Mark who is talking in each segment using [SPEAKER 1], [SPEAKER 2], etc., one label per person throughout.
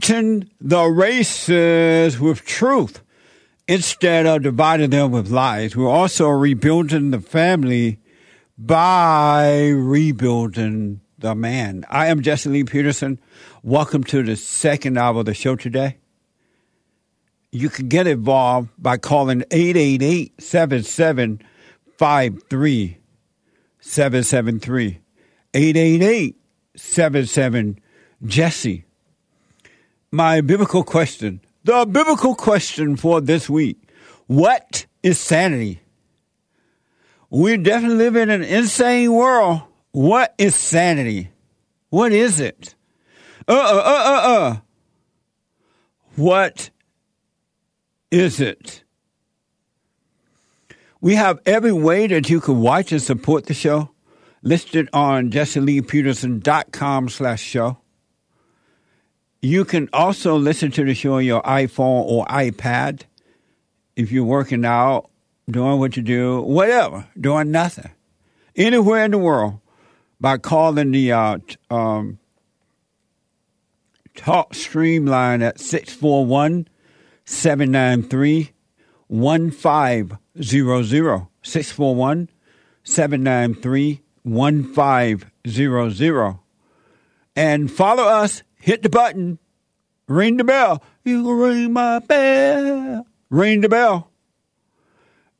[SPEAKER 1] the
[SPEAKER 2] races with truth instead of dividing them with lies. We're also rebuilding the family by rebuilding the man. I am Jesse Lee Peterson. Welcome to the second hour of the show today. You can get involved by calling 888 7753 773. 888 77 Jesse my biblical question. The biblical question for this week. What is sanity? We definitely live in an insane world. What is sanity? What is it? Uh uh uh uh uh. What is it? We have every way that you can watch and support the show listed on jesseleepeterson.com slash show. You can also listen to the show on your iPhone or iPad if you're working out, doing what you do, whatever, doing nothing, anywhere in the world by calling the uh, um, TalkStreamLive at 641 793 1500. 641 793 1500. And follow us hit the button, ring the bell. You can ring my bell. Ring the bell.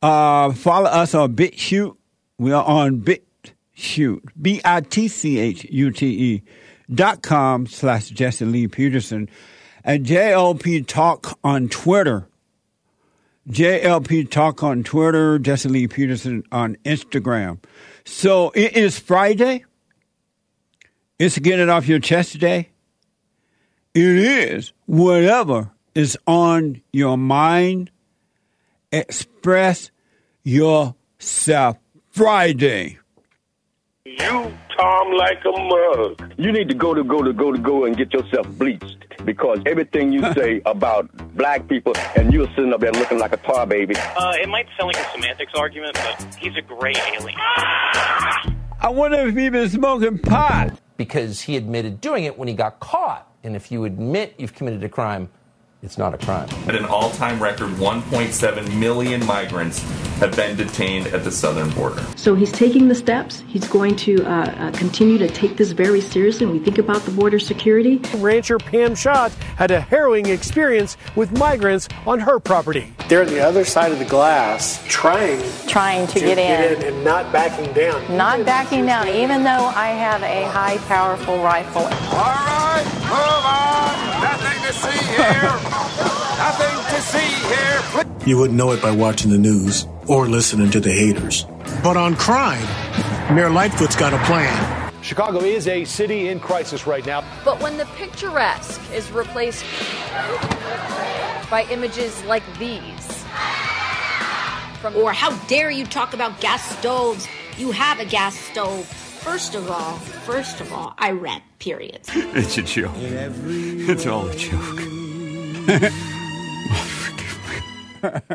[SPEAKER 2] Uh, follow us on BitChute. We are on BitChute, B I T C H U T E dot com slash Jesse Lee Peterson. And JLP Talk on Twitter. JLP Talk on Twitter, Jesse Lee Peterson on Instagram. So it is Friday. It's get it off your chest today. It is whatever is on your mind. Express yourself Friday.
[SPEAKER 3] You, Tom, like a mug. You need to go to go to go to go and get yourself bleached because everything you say about black people and you're sitting up there looking like a tar baby.
[SPEAKER 4] Uh, it might sound like a semantics argument, but he's a gray alien.
[SPEAKER 2] I wonder if he's been smoking pot.
[SPEAKER 5] because he admitted doing it when he got caught. And if you admit you've committed a crime, it's not a crime.
[SPEAKER 6] At an all time record, 1.7 million migrants have been detained at the southern border.
[SPEAKER 7] So he's taking the steps. He's going to uh, uh, continue to take this very seriously. When we think about the border security,
[SPEAKER 8] Rancher Pam Schott had a harrowing experience with migrants on her property. They're on the other side of the glass, trying
[SPEAKER 9] trying to, get, in.
[SPEAKER 8] and not backing down.
[SPEAKER 9] Not backing down, even though I have a high, powerful rifle.
[SPEAKER 10] All right, move on. Nothing to see here. Nothing to see here.
[SPEAKER 11] You wouldn't know it by watching the news or listening to the haters. But on crime, Mayor Lightfoot's got a plan.
[SPEAKER 8] Chicago is a city in crisis right now.
[SPEAKER 12] But when the picturesque is replaced by images like these, from
[SPEAKER 13] Or how dare you talk about gas stoves? You have a gas stove. First of all, first of all, I rent, period.
[SPEAKER 2] It's a joke. It's all a joke.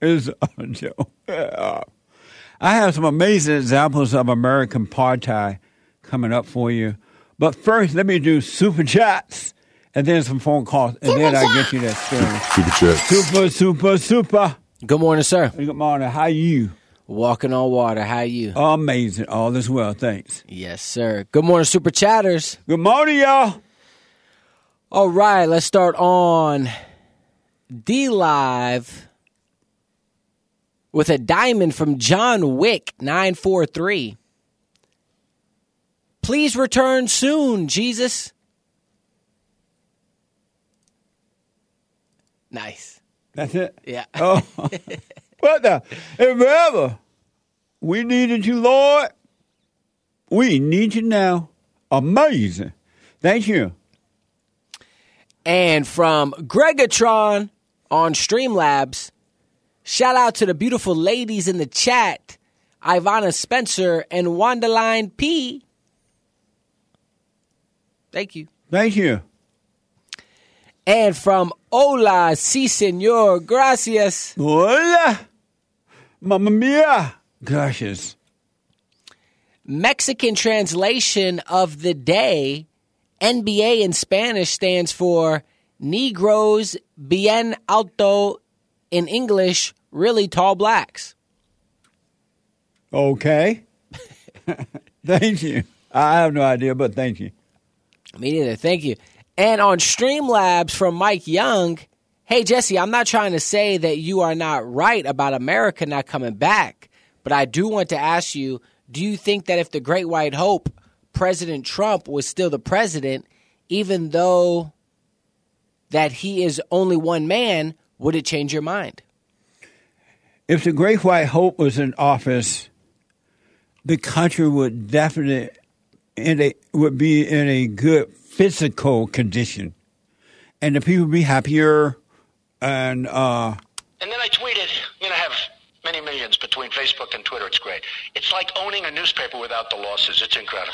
[SPEAKER 2] it's a joke. I have some amazing examples of American apartheid coming up for you. But first, let me do super chats and then some phone calls, and then I get you that story.
[SPEAKER 14] Super chat.
[SPEAKER 2] Super, super, super.
[SPEAKER 15] Good morning, sir.
[SPEAKER 2] Good morning. How you?
[SPEAKER 15] Walking on water. How you?
[SPEAKER 2] Amazing. All is well. Thanks.
[SPEAKER 15] Yes, sir. Good morning, super chatters.
[SPEAKER 2] Good morning, y'all.
[SPEAKER 15] All right, let's start on DLive with a diamond from John Wick 943. Please return soon, Jesus. Nice.
[SPEAKER 2] That's it.
[SPEAKER 15] Yeah.
[SPEAKER 2] Oh, the? Hey, forever. We needed you, Lord. We need you now. Amazing. Thank you.
[SPEAKER 15] And from Gregatron on Streamlabs, shout out to the beautiful ladies in the chat, Ivana Spencer and Wandaline P. Thank you.
[SPEAKER 2] Thank you.
[SPEAKER 15] And from Hola, si senor, gracias.
[SPEAKER 2] Hola. Mamma mia. Gracias.
[SPEAKER 15] Mexican translation of the day, NBA in Spanish stands for Negros bien alto, in English, really tall blacks.
[SPEAKER 2] Okay. thank you. I have no idea, but thank you.
[SPEAKER 15] Me neither. Thank you. And on Streamlabs from Mike Young, hey, Jesse, I'm not trying to say that you are not right about America not coming back, but I do want to ask you do you think that if the Great White Hope, President Trump, was still the president, even though that he is only one man, would it change your mind?
[SPEAKER 2] If the Great White Hope was in office, the country would definitely would be in a good physical condition, and the people would be happier. And uh,
[SPEAKER 14] And then I tweeted, you're going to have many millions between Facebook and Twitter. It's great. It's like owning a newspaper without the losses. It's incredible.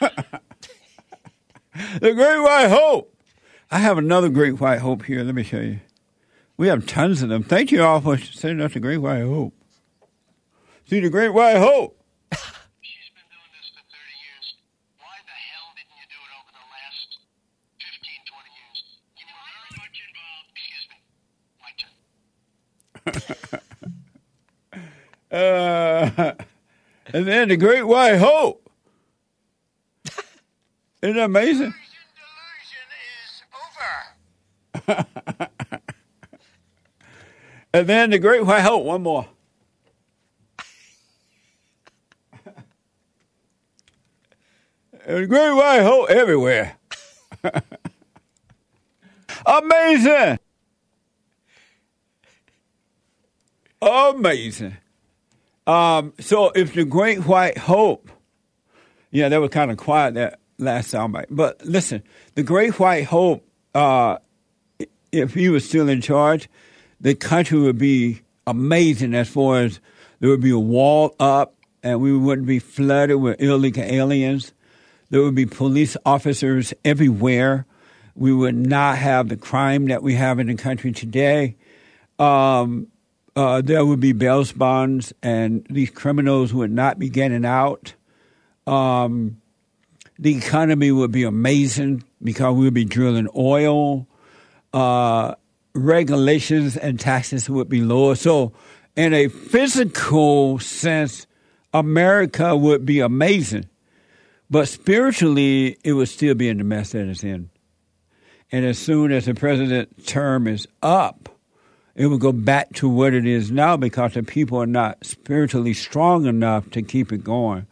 [SPEAKER 2] the Great White Hope. I have another Great White Hope here. Let me show you. We have tons of them. Thank you all for sending us the Great White Hope. See the Great White Hope. Uh, and then the Great White Hope. Isn't that amazing? and then the Great White Hope. One more. and the Great White Hope everywhere. Amazing. Amazing. Um, so if the Great White Hope, yeah, that was kind of quiet that last soundbite. But listen, the Great White Hope, uh, if he was still in charge, the country would be amazing as far as there would be a wall up and we wouldn't be flooded with illegal aliens. There would be police officers everywhere. We would not have the crime that we have in the country today. Um, uh, there would be bail bonds, and these criminals would not be getting out. Um, the economy would be amazing because we would be drilling oil. Uh, regulations and taxes would be lower. So, in a physical sense, America would be amazing. But spiritually, it would still be in the mess that it's in. And as soon as the president's term is up, it will go back to what it is now because the people are not spiritually strong enough to keep it going.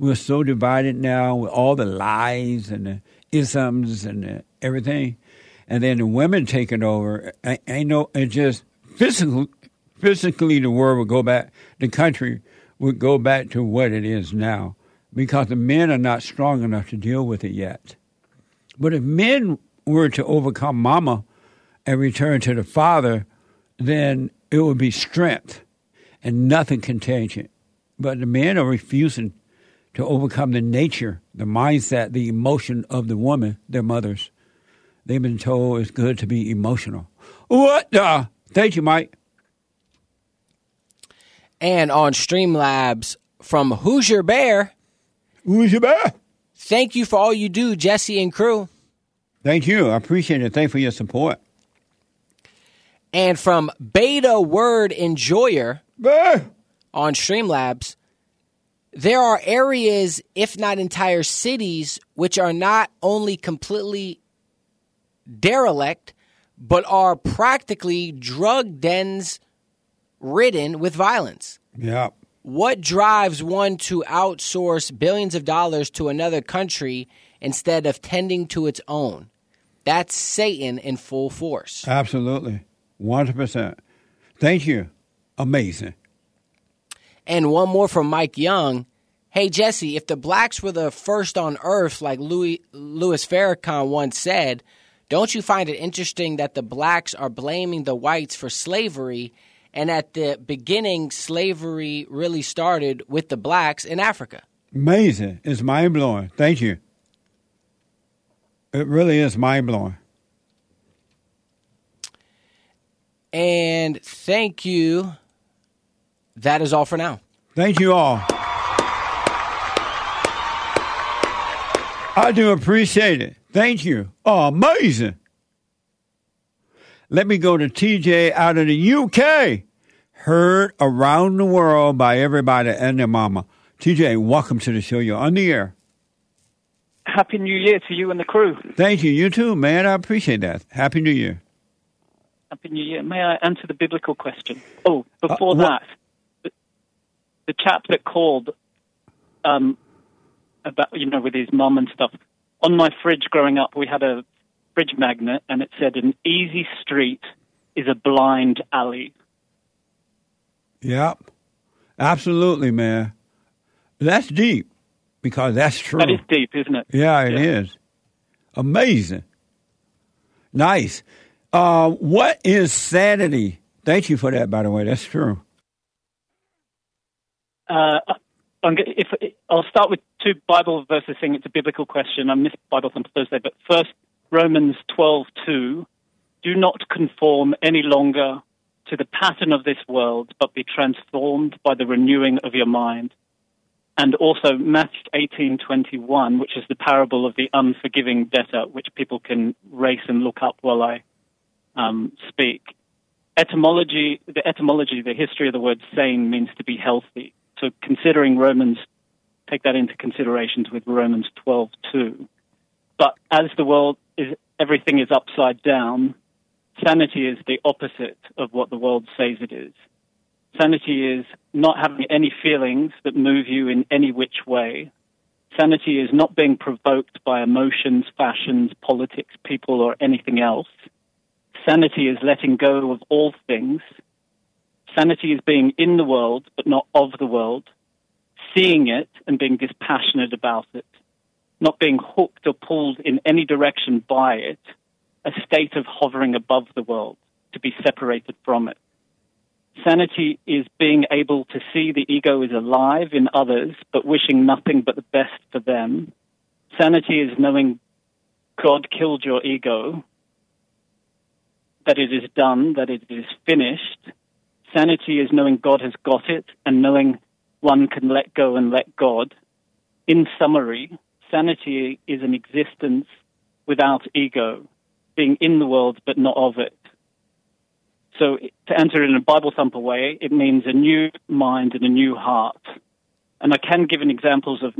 [SPEAKER 2] We're so divided now with all the lies and the isms and the everything, and then the women taking over. I, I know it just physically, physically the world would go back. The country would go back to what it is now because the men are not strong enough to deal with it yet. But if men were to overcome Mama and return to the Father then it would be strength and nothing can change it. But the men are refusing to overcome the nature, the mindset, the emotion of the woman, their mothers. They've been told it's good to be emotional. What the? Thank you, Mike.
[SPEAKER 15] And on Streamlabs from Hoosier Bear.
[SPEAKER 2] Hoosier Bear.
[SPEAKER 15] Thank you for all you do, Jesse and crew.
[SPEAKER 2] Thank you. I appreciate it. Thank you for your support.
[SPEAKER 15] And from Beta Word Enjoyer on Streamlabs, there are areas, if not entire cities, which are not only completely derelict, but are practically drug dens ridden with violence.
[SPEAKER 2] Yeah.
[SPEAKER 15] What drives one to outsource billions of dollars to another country instead of tending to its own? That's Satan in full force.
[SPEAKER 2] Absolutely. 100%. Thank you. Amazing.
[SPEAKER 15] And one more from Mike Young. Hey Jesse, if the blacks were the first on earth, like Louis Louis Farrakhan once said, don't you find it interesting that the blacks are blaming the whites for slavery and at the beginning slavery really started with the blacks in Africa?
[SPEAKER 2] Amazing. It's mind blowing. Thank you. It really is mind blowing.
[SPEAKER 15] And thank you. That is all for now.
[SPEAKER 2] Thank you all. I do appreciate it. Thank you. Oh, amazing. Let me go to TJ out of the UK. Heard around the world by everybody and their mama. TJ, welcome to the show. You're on the air.
[SPEAKER 16] Happy New Year to you and the crew.
[SPEAKER 2] Thank you. You too, man. I appreciate that. Happy New Year.
[SPEAKER 16] Happy New Year. May I answer the biblical question? Oh, before
[SPEAKER 2] Uh,
[SPEAKER 16] that, the, the chap that called um, about, you know, with his mum and stuff. On my fridge growing up, we had a fridge magnet, and it said, An easy street is a blind alley.
[SPEAKER 2] Yep. Absolutely, man. That's deep because that's true.
[SPEAKER 16] That is deep, isn't it?
[SPEAKER 2] Yeah, it is. Amazing. Nice. Uh, what is sanity? Thank you for that, by the way. That's true.
[SPEAKER 16] Uh, if, I'll start with two Bible verses saying it's a biblical question. I missed Bible on Thursday, but first, Romans 12:2. Do not conform any longer to the pattern of this world, but be transformed by the renewing of your mind. And also Matthew 18:21, which is the parable of the unforgiving debtor, which people can race and look up while I um, speak. Etymology, the etymology, the history of the word sane means to be healthy. So considering Romans, take that into considerations with Romans 12:2. But as the world is, everything is upside down. Sanity is the opposite of what the world says it is. Sanity is not having any feelings that move you in any which way. Sanity is not being provoked by emotions, fashions, politics, people, or anything else. Sanity is letting go of all things. Sanity is being in the world, but not of the world. Seeing it and being dispassionate about it. Not being hooked or pulled in any direction by it. A state of hovering above the world, to be separated from it. Sanity is being able to see the ego is alive in others, but wishing nothing but the best for them. Sanity is knowing God killed your ego, that it is done, that it is finished. Sanity is knowing God has got it and knowing one can let go and let God. In summary, sanity is an existence without ego, being in the world but not of it. So to answer in a Bible thumper way, it means a new mind and a new heart. And I can give an examples of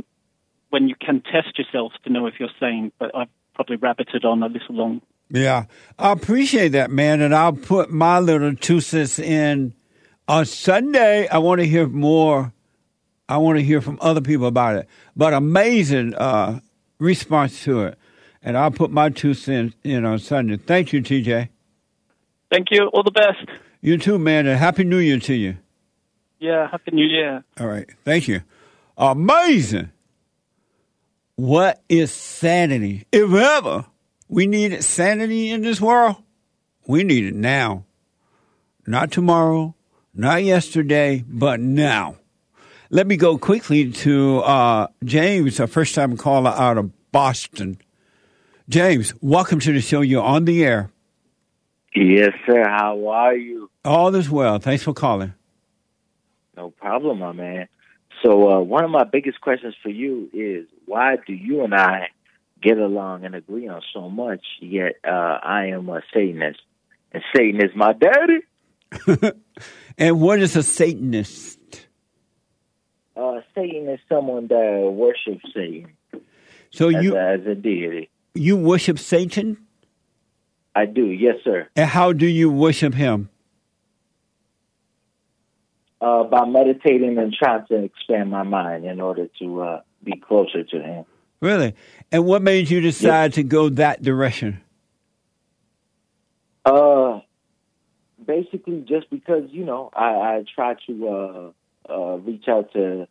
[SPEAKER 16] when you can test yourself to know if you're sane, but I've probably rabbited on a little long.
[SPEAKER 2] Yeah, I appreciate that, man, and I'll put my little two cents in on Sunday. I want to hear more. I want to hear from other people about it. But amazing uh, response to it, and I'll put my two cents in on Sunday. Thank you, TJ.
[SPEAKER 16] Thank you. All the best.
[SPEAKER 2] You too, man, and happy New Year to you.
[SPEAKER 16] Yeah, Happy New Year.
[SPEAKER 2] All right, thank you. Amazing. What is sanity? If ever we need sanity in this world, we need it now. Not tomorrow, not yesterday, but now. Let me go quickly to uh, James, a first time caller out of Boston. James, welcome to the show. You're on the air.
[SPEAKER 17] Yes, sir. How are you?
[SPEAKER 2] All is well. Thanks for calling.
[SPEAKER 17] No problem, my man. So, uh, one of my biggest questions for you is why do you and I get along and agree on so much, yet uh, I am a Satanist, and Satan is my daddy?
[SPEAKER 2] And what is a Satanist?
[SPEAKER 17] Uh, Satan is someone that worships Satan
[SPEAKER 2] So
[SPEAKER 17] as,
[SPEAKER 2] you
[SPEAKER 17] a, as a deity.
[SPEAKER 2] you worship Satan?
[SPEAKER 17] I do, yes, sir.
[SPEAKER 2] And how do you worship him?
[SPEAKER 17] Uh, by meditating and trying to expand my mind in order to uh, be closer to him.
[SPEAKER 2] Really? And what made you decide to go that direction?
[SPEAKER 17] Uh, basically, just because you know, I, I try to uh, uh, reach out to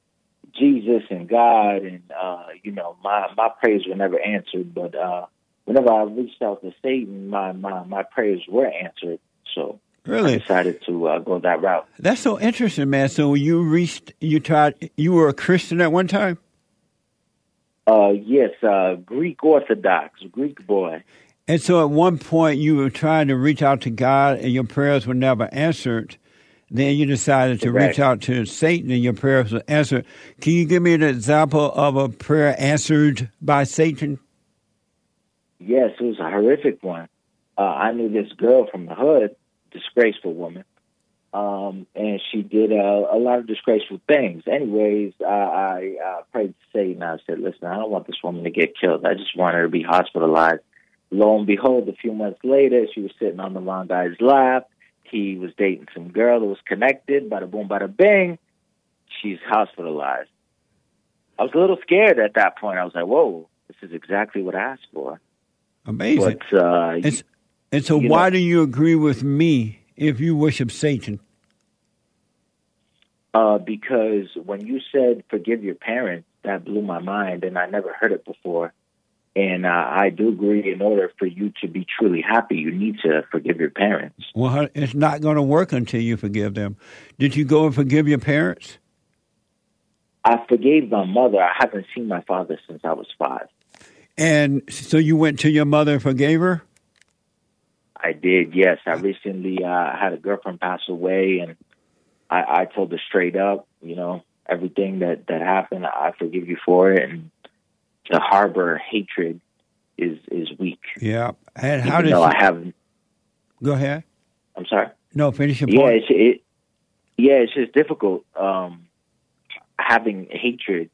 [SPEAKER 17] Jesus and God, and uh, you know, my my prayers were never answered. But uh, whenever I reached out to Satan, my my my prayers were answered. So
[SPEAKER 2] Really?
[SPEAKER 17] I decided to uh, go that route.
[SPEAKER 2] That's so interesting, man. So you reached, you tried, you were a Christian at one time.
[SPEAKER 17] Uh, yes, uh, Greek Orthodox, Greek boy.
[SPEAKER 2] And so at one point you were trying to reach out to God and your prayers were never answered. Then you decided to
[SPEAKER 17] Correct.
[SPEAKER 2] reach out to Satan and your prayers were answered. Can you give me an example of a prayer answered by Satan?
[SPEAKER 17] Yes, it was a horrific one. Uh, I knew this girl from the hood, disgraceful woman, um, and she did uh, a lot of disgraceful things. Anyways, I, I uh, prayed to Satan. I said, "Listen, I don't want this woman to get killed. I just want her to be hospitalized." Lo and behold, a few months later, she was sitting on the wrong guy's lap. He was dating some girl that was connected. Bada boom, bada bing. She's hospitalized. I was a little scared at that point. I was like, "Whoa, this is exactly what I asked for."
[SPEAKER 2] Amazing.
[SPEAKER 17] But uh,
[SPEAKER 2] and, and so why
[SPEAKER 17] know-
[SPEAKER 2] do you agree with me if you worship Satan?
[SPEAKER 17] uh, because when you said forgive your parents, that blew my mind, and I never heard it before. And uh, I do agree. In order for you to be truly happy, you need to forgive your parents.
[SPEAKER 2] Well, it's not going to work until you forgive them. Did you go and forgive your parents?
[SPEAKER 17] I forgave my mother. I haven't seen my father since I was five.
[SPEAKER 2] And so you went to your mother and forgave her?
[SPEAKER 17] I did, yes. I recently uh, had a girlfriend pass away, and I, I told her straight up, you know, everything that that happened, I forgive you for it, and to harbor hatred is is weak.
[SPEAKER 2] Yeah. And how
[SPEAKER 17] Even
[SPEAKER 2] did you,
[SPEAKER 17] I have,
[SPEAKER 2] Go ahead.
[SPEAKER 17] I'm sorry.
[SPEAKER 2] No, finish your
[SPEAKER 17] Yeah,
[SPEAKER 2] point.
[SPEAKER 17] it's it. Yeah, it's just difficult um, having hatred.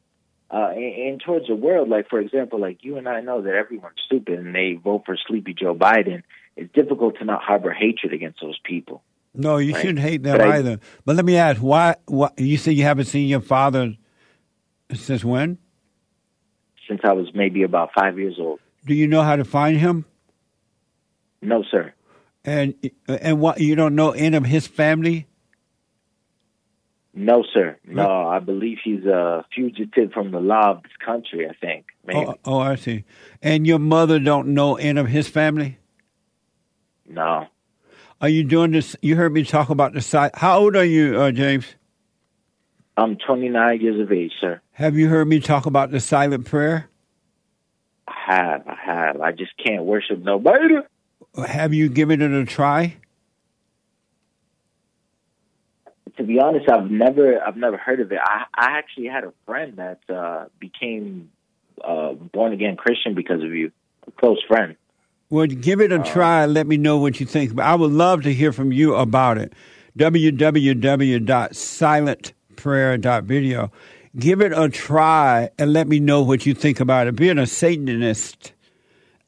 [SPEAKER 17] Uh, and, and towards the world, like for example, like you and I know that everyone's stupid and they vote for Sleepy Joe Biden. It's difficult to not harbor hatred against those people.
[SPEAKER 2] No, you
[SPEAKER 17] Right.
[SPEAKER 2] shouldn't hate them
[SPEAKER 17] But I-
[SPEAKER 2] either. But let me ask, why, why? You say you haven't seen your father since when?
[SPEAKER 17] Since I was maybe about five years old.
[SPEAKER 2] Do you know how to find him?
[SPEAKER 17] No, sir.
[SPEAKER 2] And and what you don't know any of his family?
[SPEAKER 17] No, sir. No, I believe he's a fugitive from the law of this country. I think. Maybe.
[SPEAKER 2] Oh, oh, I see. And your mother don't know any of his family?
[SPEAKER 17] No.
[SPEAKER 2] Are you doing this? You heard me talk about the site. How old are you, uh, James?
[SPEAKER 17] I'm 29 years of age, sir.
[SPEAKER 2] Have you heard me talk about the silent prayer?
[SPEAKER 17] I have. I have. I just can't worship nobody.
[SPEAKER 2] Have you given it a try?
[SPEAKER 17] to be honest, I've never I've never heard of it. I I actually had a friend that uh, became uh, born again Christian because of you, a close friend.
[SPEAKER 2] Well, give it a try and let me know what you think. But I would love to hear from you about it. www.silentprayer.video. Give it a try and let me know what you think about it. Being a Satanist,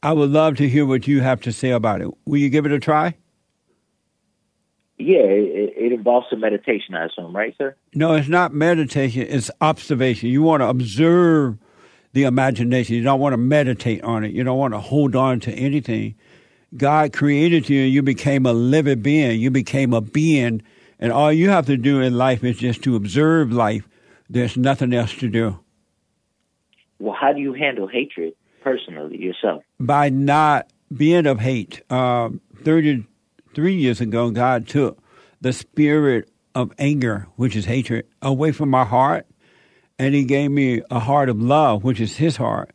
[SPEAKER 2] I would love to hear what you have to say about it. Will you give it a try?
[SPEAKER 17] Yeah, it, it involves some meditation, I assume, right, sir?
[SPEAKER 2] No, it's not meditation, it's observation. You want to observe the imagination. You don't want to meditate on it. You don't want to hold on to anything. God created you and you became a living being. You became a being. And all you have to do in life is just to observe life. There's nothing else to do.
[SPEAKER 17] Well, how do you handle hatred personally yourself?
[SPEAKER 2] By not being of hate. Um, 33 years ago, God took the spirit of anger, which is hatred, away from my heart. And he gave me a heart of love, which is his heart.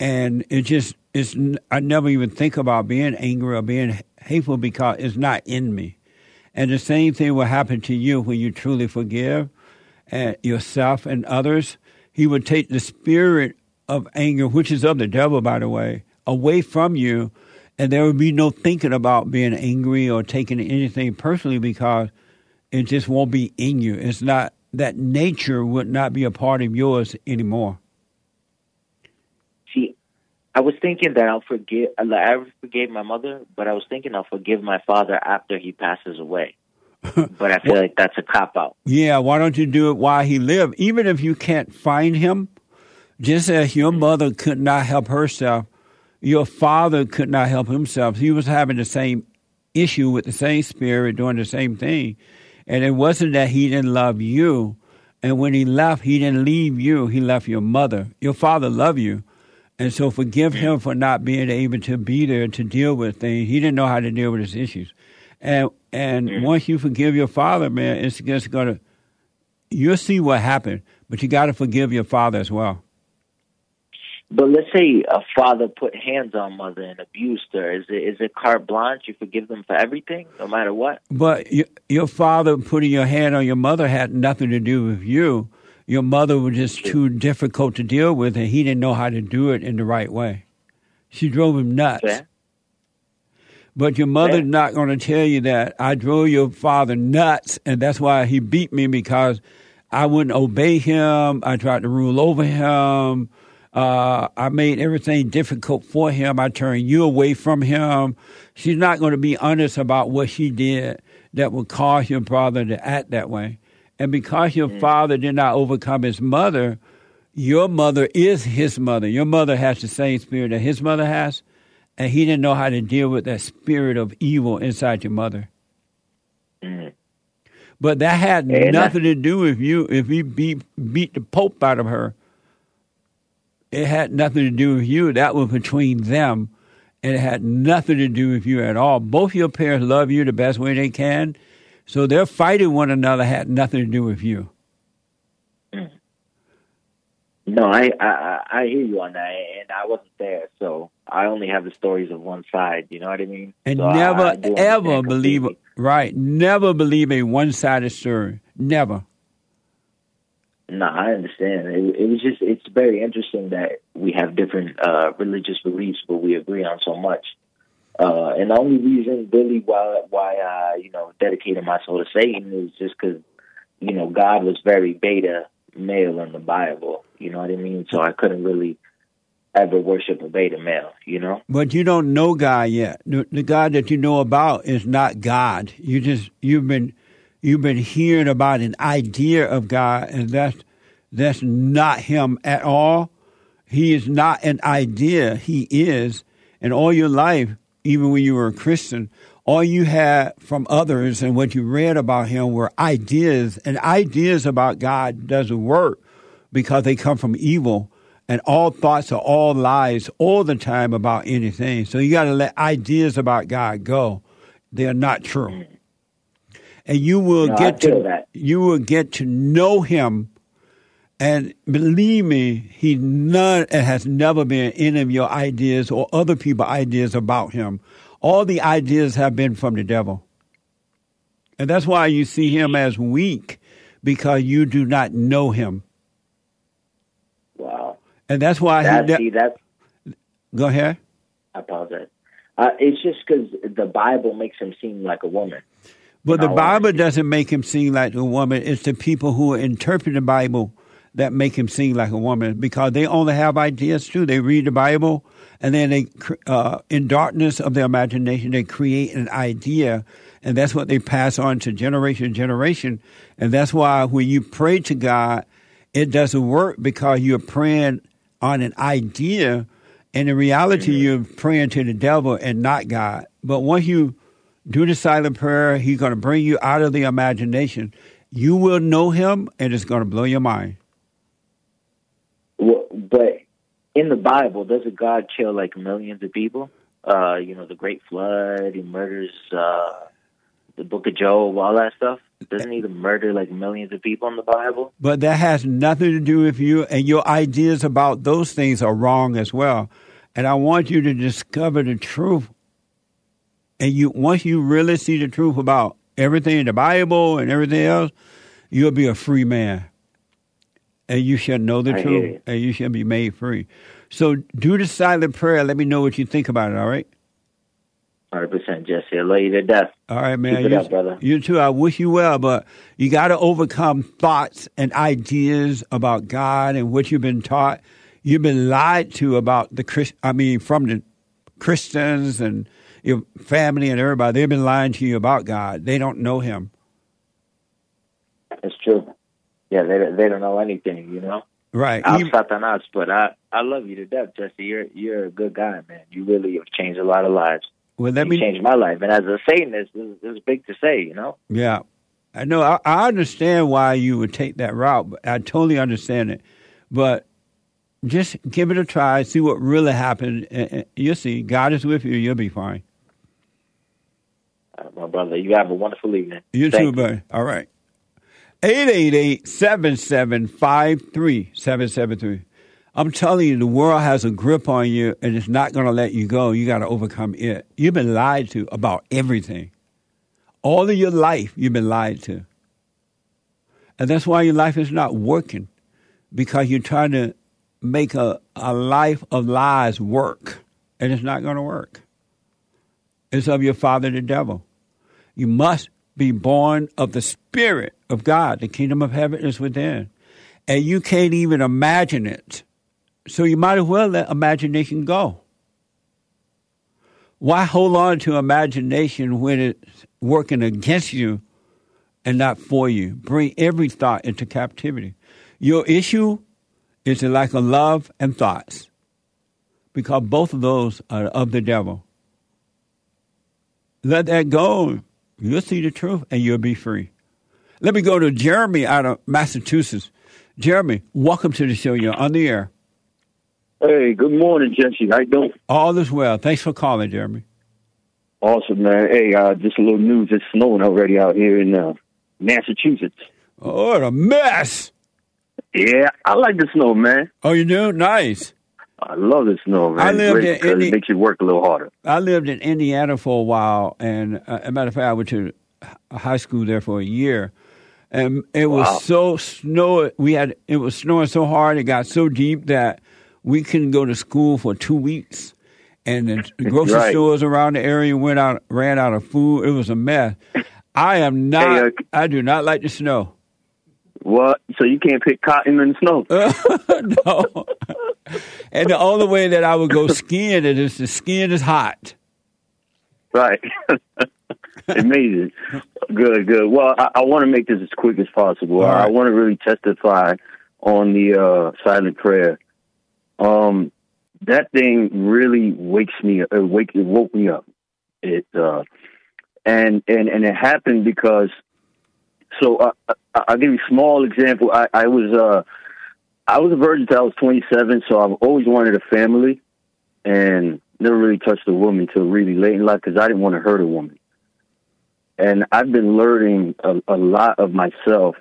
[SPEAKER 2] And it just, it's, I never even think about being angry or being hateful because it's not in me. And the same thing will happen to you when you truly forgive and yourself and others. He would take the spirit of anger, which is of the devil, by the way, away from you, and there would be no thinking about being angry or taking anything personally because it just won't be in you. It's not that nature would not be a part of yours anymore.
[SPEAKER 17] See, I was thinking that I'll forgive. I forgave my mother, but I was thinking I'll forgive my father after he passes away. but I feel like that's a cop out.
[SPEAKER 2] Yeah, why don't you do it while he lived? Even if you can't find him, just as your mother could not help herself, your father could not help himself. He was having the same issue with the same spirit, doing the same thing. And it wasn't that he didn't love you, And when he left, he didn't leave you. He left your mother. Your father loved you. And so forgive him for not being able to be there to deal with things. He didn't know how to deal with his issues. And and mm. once you forgive your father, man, it's just gonna you'll see what happened. But you gotta forgive your father as well.
[SPEAKER 17] But let's say a father put hands on mother and abused her. Is it is it carte blanche? You forgive them for everything, no matter what.
[SPEAKER 2] But your, your father putting your hand on your mother had nothing to do with you. Your mother was just too difficult to deal with, and he didn't know how to do it in the right way. She drove him nuts.
[SPEAKER 17] Fair.
[SPEAKER 2] But your mother's not going to tell you that I drove your father nuts, and that's why he beat me because I wouldn't obey him. I tried to rule over him. Uh, I made everything difficult for him. I turned you away from him. She's not going to be honest about what she did that would cause your father to act that way. And because your father did not overcome his mother, your mother is his mother. Your mother has the same spirit that his mother has, and he didn't know how to deal with that spirit of evil inside your mother. But that had
[SPEAKER 17] And I-
[SPEAKER 2] nothing to do with you. If he beat beat the pope out of her, it had nothing to do with you. That was between them, and it had nothing to do with you at all. Both your parents love you the best way they can, so they're fighting one another had nothing to do with you.
[SPEAKER 17] No, I, I I I hear you on that, and I wasn't there, so I only have the stories of one side. You know what I mean?
[SPEAKER 2] And
[SPEAKER 17] So
[SPEAKER 2] never
[SPEAKER 17] I do
[SPEAKER 2] ever believe right. Never believe a one sided story. Never.
[SPEAKER 17] No, I understand. It, it was just it's very interesting that we have different uh, religious beliefs, but we agree on so much. Uh, and the only reason, really, why why I you know dedicated my soul to Satan is just because you know God was very beta male in the Bible. You know what I mean? So I couldn't really ever worship a beta male. You know?
[SPEAKER 2] But you don't know God yet. The, the God that you know about is not God. You just you've been you've been hearing about an idea of God, and that's that's not Him at all. He is not an idea. He is, and all your life, even when you were a Christian, all you had from others and what you read about Him were ideas, and ideas about God doesn't work because they come from evil and all thoughts are all lies all the time about anything. So you got to let ideas about God go. They are not true. And you will
[SPEAKER 17] No,
[SPEAKER 2] get to
[SPEAKER 17] that.
[SPEAKER 2] you will get to know him and believe me, he none has never been any of your ideas or other people's ideas about him. All the ideas have been from the devil. And that's why you see him as weak because you do not know him.
[SPEAKER 17] Wow.
[SPEAKER 2] And that's why
[SPEAKER 17] That,
[SPEAKER 2] he ne-
[SPEAKER 17] see,
[SPEAKER 2] go ahead.
[SPEAKER 17] I apologize. Uh, it's just because the Bible makes him seem like a woman.
[SPEAKER 2] But the Bible doesn't make him seem like a woman. It's the people who interpret the Bible that make him seem like a woman because they only have ideas too. They read the Bible and then they, uh, in darkness of their imagination, they create an idea, and that's what they pass on to generation to generation. And that's why when you pray to God, it doesn't work because you're praying on an idea, and in reality, you're praying to the devil and not God. But once you do the silent prayer, He's going to bring you out of the imagination. You will know Him, and it's going to blow your mind.
[SPEAKER 17] Well, but in the Bible, doesn't God kill like millions of people? Uh, you know, the Great Flood, he murders uh, the Book of Job, all that stuff. Doesn't he murder like millions of people in the Bible?
[SPEAKER 2] But that has nothing to do with you, and your ideas about those things are wrong as well. And I want you to discover the truth. And you, once you really see the truth about everything in the Bible and everything else, you'll be a free man. And you shall know the
[SPEAKER 17] I
[SPEAKER 2] truth, and you shall be made free. So do the silent prayer. Let me know what you think about it. All right.
[SPEAKER 17] Hundred percent, Jesse. I love you to death.
[SPEAKER 2] All right, man.
[SPEAKER 17] Keep
[SPEAKER 2] you,
[SPEAKER 17] up, brother.
[SPEAKER 2] you too. I wish you well, but you got to overcome thoughts and ideas about God and what you've been taught. You've been lied to about the Christ. I mean, from the Christians and your family and everybody. They've been lying to you about God. They don't know Him.
[SPEAKER 17] It's true. Yeah, they they don't know anything, you know.
[SPEAKER 2] Right.
[SPEAKER 17] I'm Satanas, but I I love you to death, Jesse. You're you're a good guy, man. You really have changed a lot of lives.
[SPEAKER 2] well, let
[SPEAKER 17] you
[SPEAKER 2] me.
[SPEAKER 17] changed my life, and as a Satanist, this, this is big to say, you know.
[SPEAKER 2] Yeah. I know I, I understand why you would take that route. But I totally understand it, but just give it a try. See what really happened. and- and You'll see. God is with you. You'll be fine.
[SPEAKER 17] Uh, my brother, you have a wonderful evening.
[SPEAKER 2] You
[SPEAKER 17] Thank
[SPEAKER 2] too, buddy. All right. 888-7753-773. I'm telling you, the world has a grip on you and it's not going to let you go. You got to overcome it. You've been lied to about everything. All of your life, you've been lied to. And that's why your life is not working because you're trying to make a, a life of lies work and it's not going to work. It's of your father, the devil. You must be born of the Spirit of God. The kingdom of heaven is within. And you can't even imagine it. So you might as well let imagination go. Why hold on to imagination when it's working against you and not for you? Bring every thought into captivity. Your issue is the lack of love and thoughts because both of those are of the devil. Let that go. You'll see the truth and you'll be free. Let me go to Jeremy out of Massachusetts. Jeremy, welcome to the show. You're on the air.
[SPEAKER 18] Hey, good morning, Jesse. How you doing?
[SPEAKER 2] All is well. Thanks for calling, Jeremy.
[SPEAKER 18] Awesome, man. Hey, uh, just a little news. It's snowing already out here in uh, Massachusetts.
[SPEAKER 2] Oh, what a mess.
[SPEAKER 18] Yeah, I like the snow, man.
[SPEAKER 2] Oh, you do? Nice.
[SPEAKER 18] I love the snow, man.
[SPEAKER 2] I lived
[SPEAKER 18] great
[SPEAKER 2] in Indi-
[SPEAKER 18] it makes you work a little harder.
[SPEAKER 2] I lived in Indiana for a while, and uh, as a matter of fact, I went to high school there for a year, and it was
[SPEAKER 18] Wow.
[SPEAKER 2] so snow. We had it was snowing so hard, it got so deep that we couldn't go to school for two weeks, and the grocery
[SPEAKER 18] Right.
[SPEAKER 2] stores around the area went out ran out of food. It was a mess. I am not.
[SPEAKER 18] Hey, uh,
[SPEAKER 2] I do not like the snow.
[SPEAKER 18] What? So you can't pick cotton in the snow?
[SPEAKER 2] no. and the only way that I would go skiing is if the skiing is hot.
[SPEAKER 18] Right. Amazing. Good, good. Well, I, I want to make this as quick as possible.
[SPEAKER 2] Right.
[SPEAKER 18] I want to really testify on the uh, silent prayer. Um, that thing really wakes me, uh, wake, it woke me up. It, uh, and, and, and it happened because, so uh, I, I'll give you a small example. I, I was, uh, I was a virgin till I was 27, so I've always wanted a family and never really touched a woman till really late in life because I didn't want to hurt a woman. And I've been learning a, a lot of myself.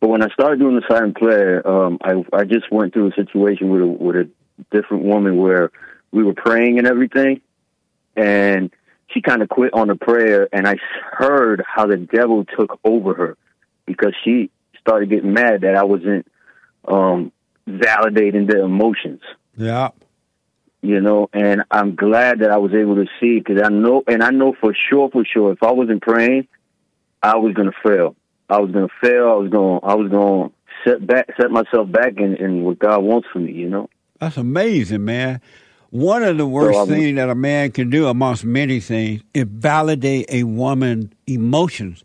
[SPEAKER 18] But when I started doing the silent prayer, um, I I just went through a situation with a with a different woman where we were praying and everything, and she kind of quit on the prayer, and I heard how the devil took over her because she started getting mad that I wasn't um, validating their emotions
[SPEAKER 2] Yeah.
[SPEAKER 18] you know, and I'm glad that I was able to see because I know, and I know for sure, for sure, if I wasn't praying, I was gonna fail. I was gonna fail. I was gonna, I was gonna set back, set myself back in, in what God wants for me. You know.
[SPEAKER 2] That's amazing, man. One of the worst
[SPEAKER 18] I'm-
[SPEAKER 2] things that a man can do, amongst many things, is validate a woman's emotions.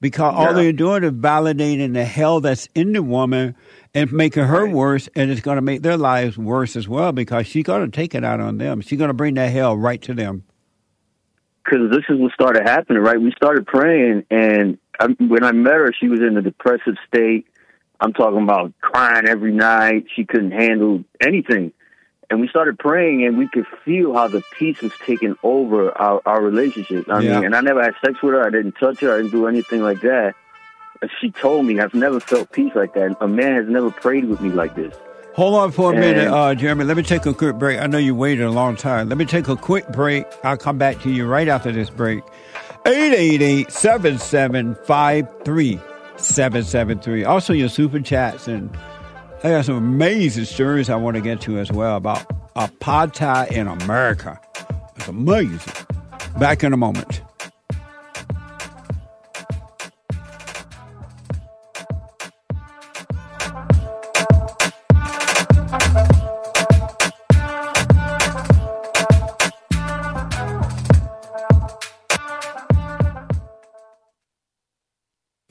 [SPEAKER 2] Because all
[SPEAKER 18] Yeah.
[SPEAKER 2] they're doing is validating the hell that's in the woman and making her worse, and it's going to make their lives worse as well because she's going to take it out on them. She's going to bring that hell right to them.
[SPEAKER 18] because this is what started happening, right? We started praying, and I, when I met her, she was in a depressive state. I'm talking about crying every night. She couldn't handle anything. And we started praying, and we could feel how the peace was taking over our, our relationship. I
[SPEAKER 2] Yeah.
[SPEAKER 18] mean, and I never had sex with her. I didn't touch her. I didn't do anything like that. And she told me, I've never felt peace like that. A man has never prayed with me like this.
[SPEAKER 2] Hold on for a
[SPEAKER 18] And-
[SPEAKER 2] minute, uh, Jeremy. Let me take a quick break. I know you waited a long time. Let me take a quick break. I'll come back to you right after this break. 888 7753 773. Also, your super chats. And I got some amazing stories I want to get to as well about apartheid in America. It's amazing. Back in a moment.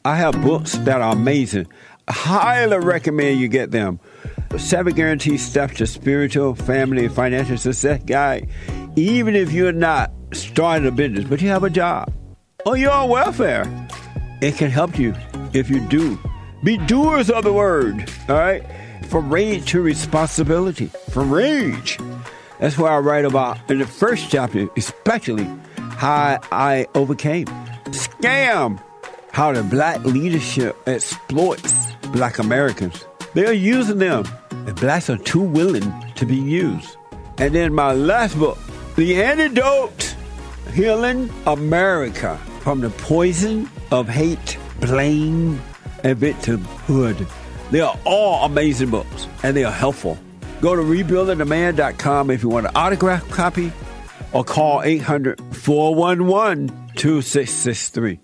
[SPEAKER 2] I have books that are amazing. Highly recommend you get them. Seven Guaranteed Steps to Spiritual, Family, and Financial Success Guide. Even if you're not starting a business, but you have a job or you're on welfare, it can help you if you do. Be doers of the word, all right? From rage to responsibility. From rage. That's why I write about in the first chapter, especially how I overcame. Scam. How the black leadership exploits black Americans. They are using them, and blacks are too willing to be used. And then my last book, The Antidote Healing America from the Poison of Hate, Blame, and Victimhood. They are all amazing books, and they are helpful. Go to rebuildingtheman.com if you want an autograph copy, or call 800 411 2663.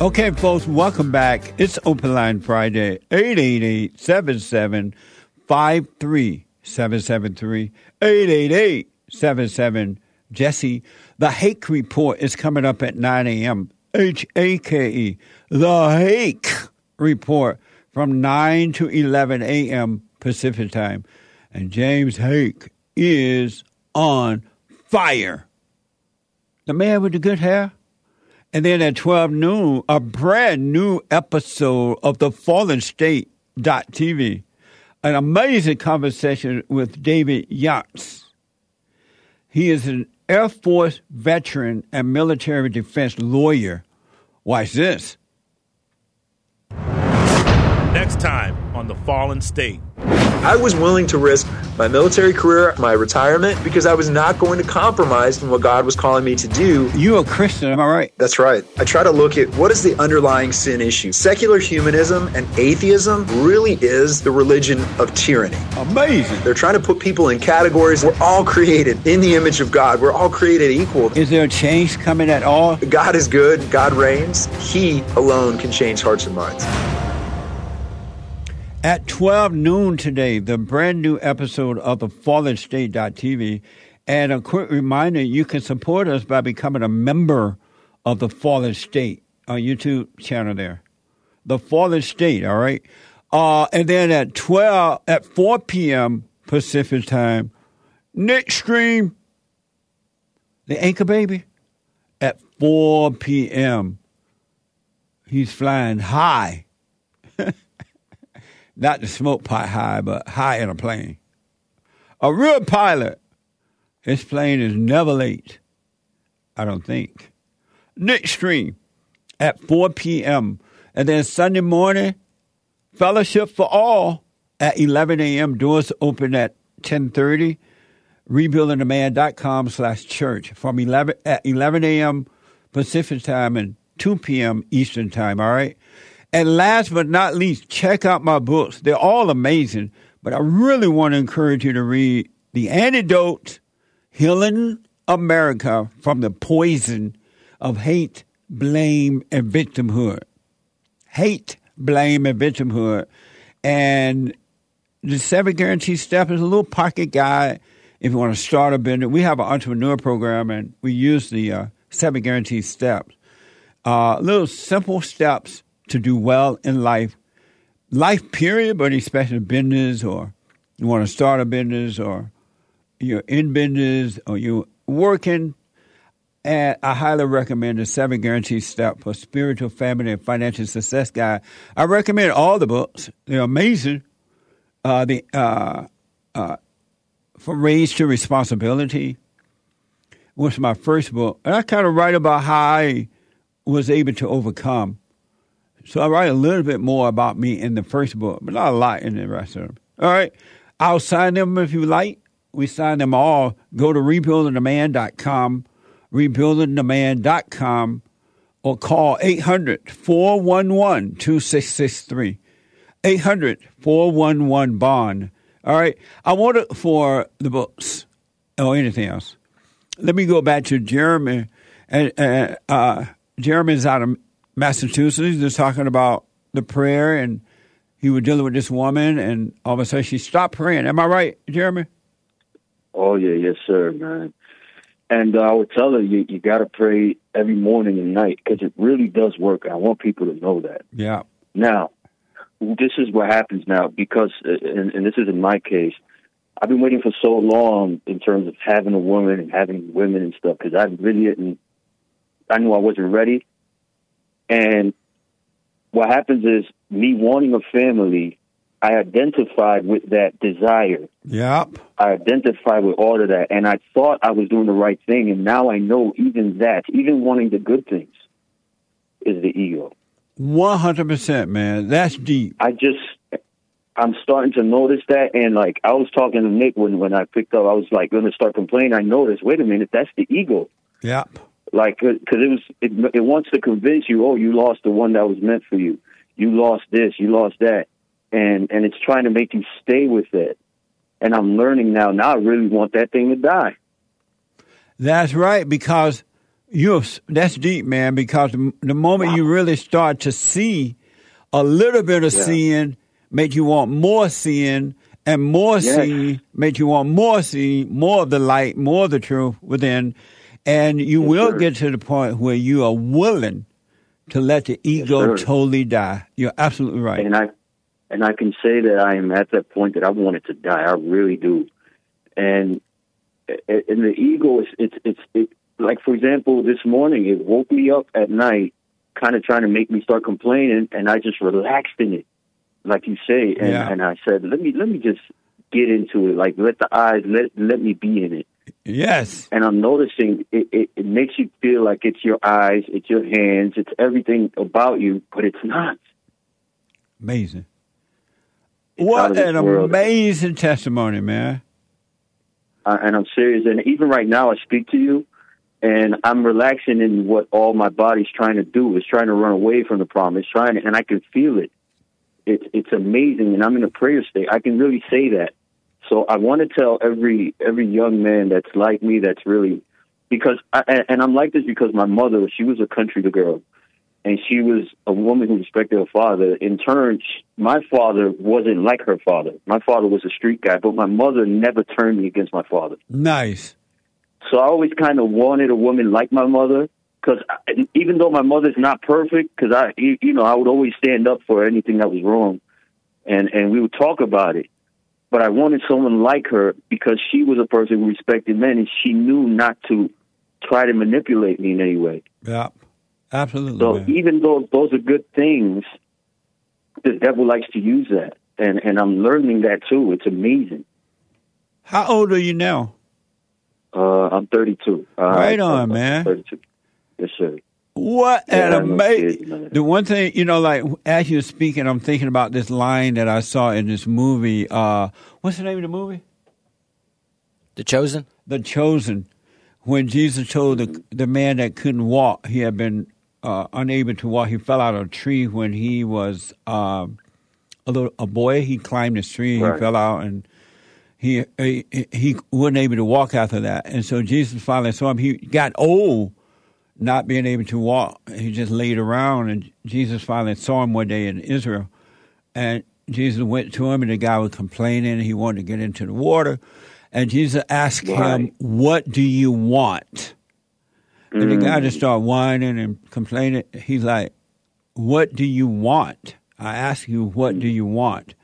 [SPEAKER 2] Okay, folks, welcome back. It's Open Line Friday, 888 77 773 888 77 Jesse. The Hake Report is coming up at 9 a.m. H A K E. The Hake Report from 9 to 11 a.m. Pacific Time. And James Hake is on fire. The man with the good hair? And then at 12 noon, a brand new episode of the Fallen State TV. An amazing conversation with David Younts. He is an Air Force veteran and military defense lawyer. Watch this.
[SPEAKER 19] Next time on The Fallen State.
[SPEAKER 20] I was willing to risk my military career, my retirement, because I was not going to compromise from what God was calling me to do.
[SPEAKER 2] You a Christian, am I right?
[SPEAKER 20] That's right. I try to look at what is the underlying sin issue. Secular humanism and atheism really is the religion of tyranny.
[SPEAKER 2] Amazing.
[SPEAKER 20] They're trying to put people in categories. We're all created in the image of God. We're all created equal.
[SPEAKER 2] Is there a change coming at all?
[SPEAKER 20] God is good. God reigns. He alone can change hearts and minds.
[SPEAKER 2] At 12 noon today, the brand new episode of the State.tv. And a quick reminder you can support us by becoming a member of the Fallen State on YouTube channel there. The Fallen State, all right? Uh, and then at 12, at 4 p.m. Pacific time, Nick Stream, the anchor baby, at 4 p.m. He's flying high not the smoke pot high, but high in a plane. A real pilot, his plane is never late. I don't think. Nick Stream at 4 p.m. And then Sunday morning, fellowship for all at 11 a.m. Doors open at 1030. Rebuildingtheman.com slash church from 11 at 11 a.m. Pacific time and 2 p.m. Eastern time. All right. And last but not least, check out my books. They're all amazing, but I really want to encourage you to read The Antidote Healing America from the Poison of Hate, Blame, and Victimhood. Hate, Blame, and Victimhood. And the seven guarantee steps is a little pocket guide if you want to start a business. We have an entrepreneur program and we use the uh, seven guarantee steps. Uh, little simple steps to do well in life, life period, but especially business or you want to start a business or you're in business or you're working. And I highly recommend the Seven Guaranteed Step for Spiritual, Family, and Financial Success Guide. I recommend all the books. They're amazing. Uh, the uh, uh, From Rage to Responsibility was my first book. And I kind of write about how I was able to overcome so I write a little bit more about me in the first book, but not a lot in the rest of them. All right. I'll sign them if you like. We sign them all. Go to rebuildingtheman.com, rebuildingtheman.com, or call 800 411 2663. 800 411 Bond. All right. I want it for the books or anything else. Let me go back to Jeremy. And uh, uh, Jeremy's out of Massachusetts. He's talking about the prayer, and he was dealing with this woman, and all of a sudden she stopped praying. Am I right, Jeremy?
[SPEAKER 18] Oh yeah, yes sir, man. And uh, I would tell her you you got to pray every morning and night because it really does work. I want people to know that.
[SPEAKER 2] Yeah.
[SPEAKER 18] Now, this is what happens now because, uh, and, and this is in my case. I've been waiting for so long in terms of having a woman and having women and stuff because I really didn't. I knew I wasn't ready, and what happens is me wanting a family. I identified with that desire.
[SPEAKER 2] Yep.
[SPEAKER 18] I identified with all of that, and I thought I was doing the right thing, and now I know even that, even wanting the good things, is the ego.
[SPEAKER 2] One hundred percent, man. That's deep.
[SPEAKER 18] I just, I'm starting to notice that, and like I was talking to Nick when when I picked up, I was like going to start complaining. I noticed, wait a minute, that's the ego.
[SPEAKER 2] Yep.
[SPEAKER 18] Like, because it was, it, it wants to convince you, oh, you lost the one that was meant for you. You lost this, you lost that, and and it's trying to make you stay with it. And I'm learning now. Now I really want that thing to die.
[SPEAKER 2] That's right, because you that's deep, man. Because the, moment you really start to see a little bit of
[SPEAKER 18] Yeah.
[SPEAKER 2] seeing, make you want more sin and more
[SPEAKER 18] Yes.
[SPEAKER 2] seeing make you want more seeing, more of the light, more of the truth within, and you will
[SPEAKER 18] sir.
[SPEAKER 2] get to the point where you are willing to let the ego
[SPEAKER 18] sir.
[SPEAKER 2] totally die. You're absolutely right.
[SPEAKER 18] And I and I can say that I am at that point that I want it to die. I really do. And and the ego is it's it's it, like for example this morning it woke me up at night, kind of trying to make me start complaining, and I just relaxed in it, like you say, and
[SPEAKER 2] Yeah.
[SPEAKER 18] and I said let me let me just get into it, like let the eyes let let me be in it.
[SPEAKER 2] Yes.
[SPEAKER 18] And I'm noticing it, it, it makes you feel like it's your eyes, it's your hands, it's everything about you, but it's not.
[SPEAKER 2] Amazing.
[SPEAKER 18] out
[SPEAKER 2] What an
[SPEAKER 18] world.
[SPEAKER 2] amazing testimony, man.
[SPEAKER 18] uh, and I'm serious. And even right now, I speak to you, and I'm relaxing in what all my body's trying to do. It's trying to run away from the problem. It's trying, to, and I can feel it. It's it's amazing, and I'm in a prayer state. I can really say that. So I want to tell every every young man that's like me, that's really because, I, and- I'm like this because my mother, she was a country girl, and she was a woman who respected her father. In turn, my father wasn't like her father. My father was a street guy, but my mother never turned me against my father.
[SPEAKER 2] Nice.
[SPEAKER 18] So I always kind of wanted a woman like my mother, because even though my mother's not perfect, because I, you know, I would always stand up for anything that was wrong, and and we would talk about it. But I wanted someone like her because she was a person who respected men, and she knew not to try to manipulate me in any way.
[SPEAKER 2] Yeah. Absolutely.
[SPEAKER 18] So
[SPEAKER 2] man.
[SPEAKER 18] even though those are good things, the devil likes to use that, and and I'm learning that too. It's amazing.
[SPEAKER 2] How old are you now?
[SPEAKER 18] Uh, I'm 32. Uh,
[SPEAKER 2] Right on,
[SPEAKER 18] I'm
[SPEAKER 2] man.
[SPEAKER 18] 32. Yes, sir.
[SPEAKER 2] What
[SPEAKER 18] Yeah,
[SPEAKER 2] an amazing. The one thing, you know, like as you're speaking, I'm thinking about this line that I saw in this movie. Uh, what's the name of the movie?
[SPEAKER 15] The Chosen.
[SPEAKER 2] The Chosen. When Jesus told the the man that couldn't walk, he had been uh, unable to walk. He fell out of a tree when he was um, a little a boy. He climbed this tree.
[SPEAKER 18] Right.
[SPEAKER 2] He fell out and he, he he wasn't able to walk after that. And so Jesus finally saw him. He got old, not being able to walk. He just laid around, and Jesus finally saw him one day in Israel. And Jesus went to him, and the guy was complaining. He wanted to get into the water. And Jesus asked him, What do you want? And the guy
[SPEAKER 18] Mm.
[SPEAKER 2] just started whining and complaining. He's like, What do you want? I ask you, What do you want?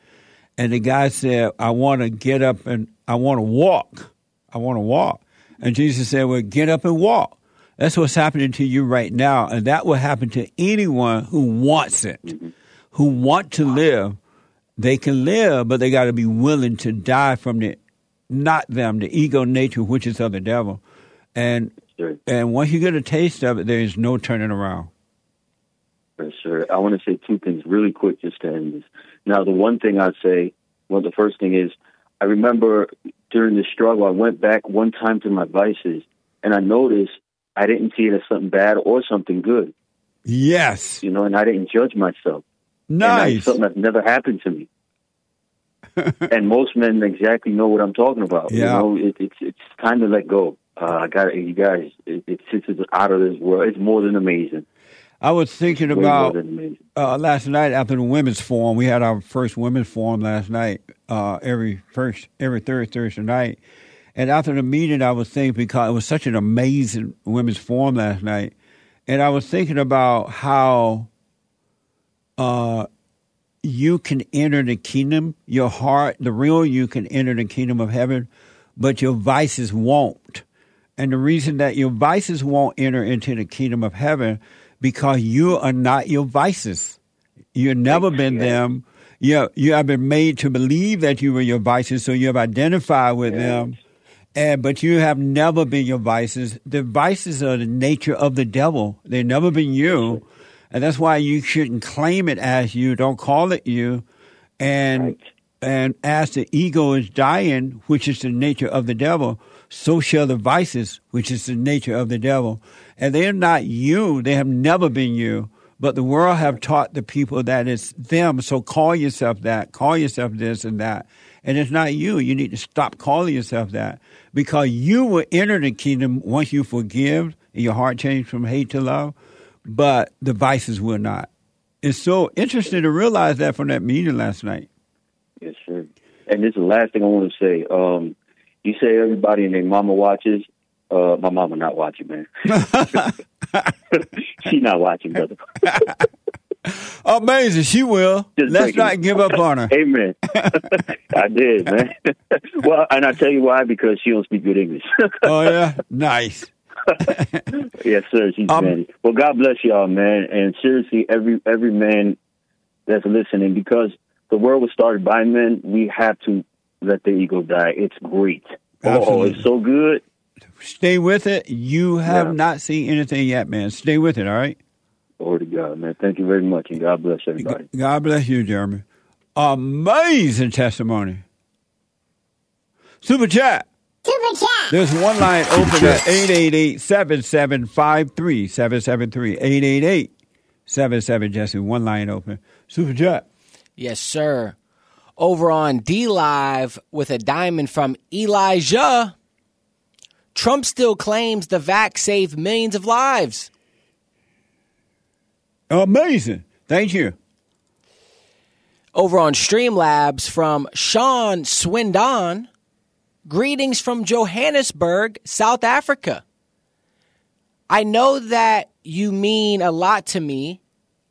[SPEAKER 2] And the guy said, I want to get up and I want to walk. I want to walk. And Jesus said, Well, get up and walk. That's what's happening to you right now. And that will happen to anyone who wants it, mm-hmm. who want to live. They can live, but they got to be willing to die from the, not them, the ego nature, which is of the devil. And
[SPEAKER 18] Sure.
[SPEAKER 2] and once you get a taste of it, there is no turning around.
[SPEAKER 18] Yes, sir. I want to say two things really quick just to end this. Now, the one thing I'd say, well, the first thing is, I remember during the struggle, I went back one time to my vices, and I noticed I didn't see it as something bad or something good.
[SPEAKER 2] Yes.
[SPEAKER 18] You know, and I didn't judge myself.
[SPEAKER 2] Nice.
[SPEAKER 18] something that's never happened to me. and most men exactly know what I'm talking about. You
[SPEAKER 2] Yeah.
[SPEAKER 18] know, it, it's it's kind of let go. Uh, I got you guys. It, it's it's out of this world. It's more than amazing.
[SPEAKER 2] I was thinking about uh, last night after the women's forum. We had our first women's forum last night. Uh, every first every third Thursday night, and after the meeting, I was thinking because it was such an amazing women's forum last night, and I was thinking about how uh, you can enter the kingdom. Your heart, the real you, can enter the kingdom of heaven, but your vices won't. And the reason that your vices won't enter into the kingdom of heaven because you are not your vices. You've never been them. You you have been made to believe that you were your vices, so you have identified with them. And but you have never been your vices. The vices are the nature of the devil. They've never been you. And that's why you shouldn't claim it as you. Don't call it you. And and as the ego is dying, which is the nature of the devil, so shall the vices, which is the nature of the devil. And they're not you. They have never been you. But the world have taught the people that it's them. So call yourself that. Call yourself this and that. And it's not you. You need to stop calling yourself that because you will enter the kingdom once you forgive and your heart changes from hate to love, but the vices will not. It's so interesting to realize that from that meeting last night.
[SPEAKER 18] Yes, sir. And this is the last thing I want to say. Um, you say everybody and their mama watches. Uh, my mama not watching, man. she not watching, brother.
[SPEAKER 2] Amazing. She will.
[SPEAKER 18] Just
[SPEAKER 2] Let's not give up on her.
[SPEAKER 18] Amen. I did, man. well, and I tell you why because she don't speak good English.
[SPEAKER 2] oh yeah, nice.
[SPEAKER 18] yes, sir. She's
[SPEAKER 2] Um,
[SPEAKER 18] man. Well, God bless y'all, man. And seriously, every every man that's listening, because the world was started by men, we have to let the ego die. It's great. Oh, it's so good.
[SPEAKER 2] Stay with it. You have
[SPEAKER 18] Yeah.
[SPEAKER 2] not seen anything yet, man. Stay with it, all right?
[SPEAKER 18] Glory to God, man. Thank you very much, and God bless everybody.
[SPEAKER 2] God bless you, Jeremy. Amazing testimony. Super chat.
[SPEAKER 21] Super chat.
[SPEAKER 2] There's one line open at 888-7753-773. 888-77 Jesse. One line open. Super chat.
[SPEAKER 15] Yes, sir. Over on DLive with a diamond from Elijah. Trump still claims the vax saved millions of lives.
[SPEAKER 2] Amazing. Thank you.
[SPEAKER 15] Over on Streamlabs from Sean Swindon. Greetings from Johannesburg, South Africa. I know that you mean a lot to me,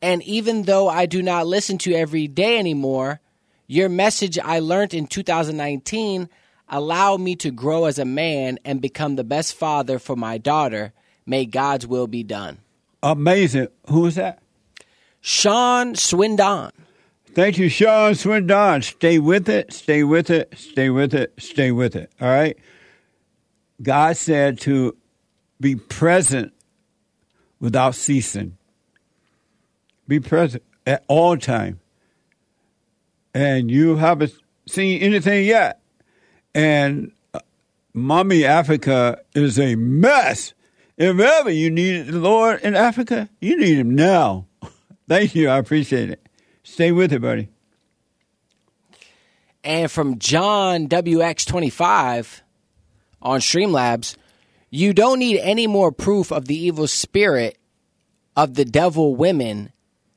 [SPEAKER 15] and even though I do not listen to every day anymore, your message I learned in 2019 allowed me to grow as a man and become the best father for my daughter. May God's will be done.
[SPEAKER 2] Amazing. Who is that?
[SPEAKER 15] Sean Swindon.
[SPEAKER 2] Thank you, Sean Swindon. Stay with it, stay with it, stay with it, stay with it. All right? God said to be present without ceasing. Be present at all time. And you haven't seen anything yet. And uh, Mommy Africa is a mess. If ever you needed the Lord in Africa, you need him now. Thank you. I appreciate it. Stay with it, buddy.
[SPEAKER 15] And from John WX25 on Streamlabs, you don't need any more proof of the evil spirit of the devil women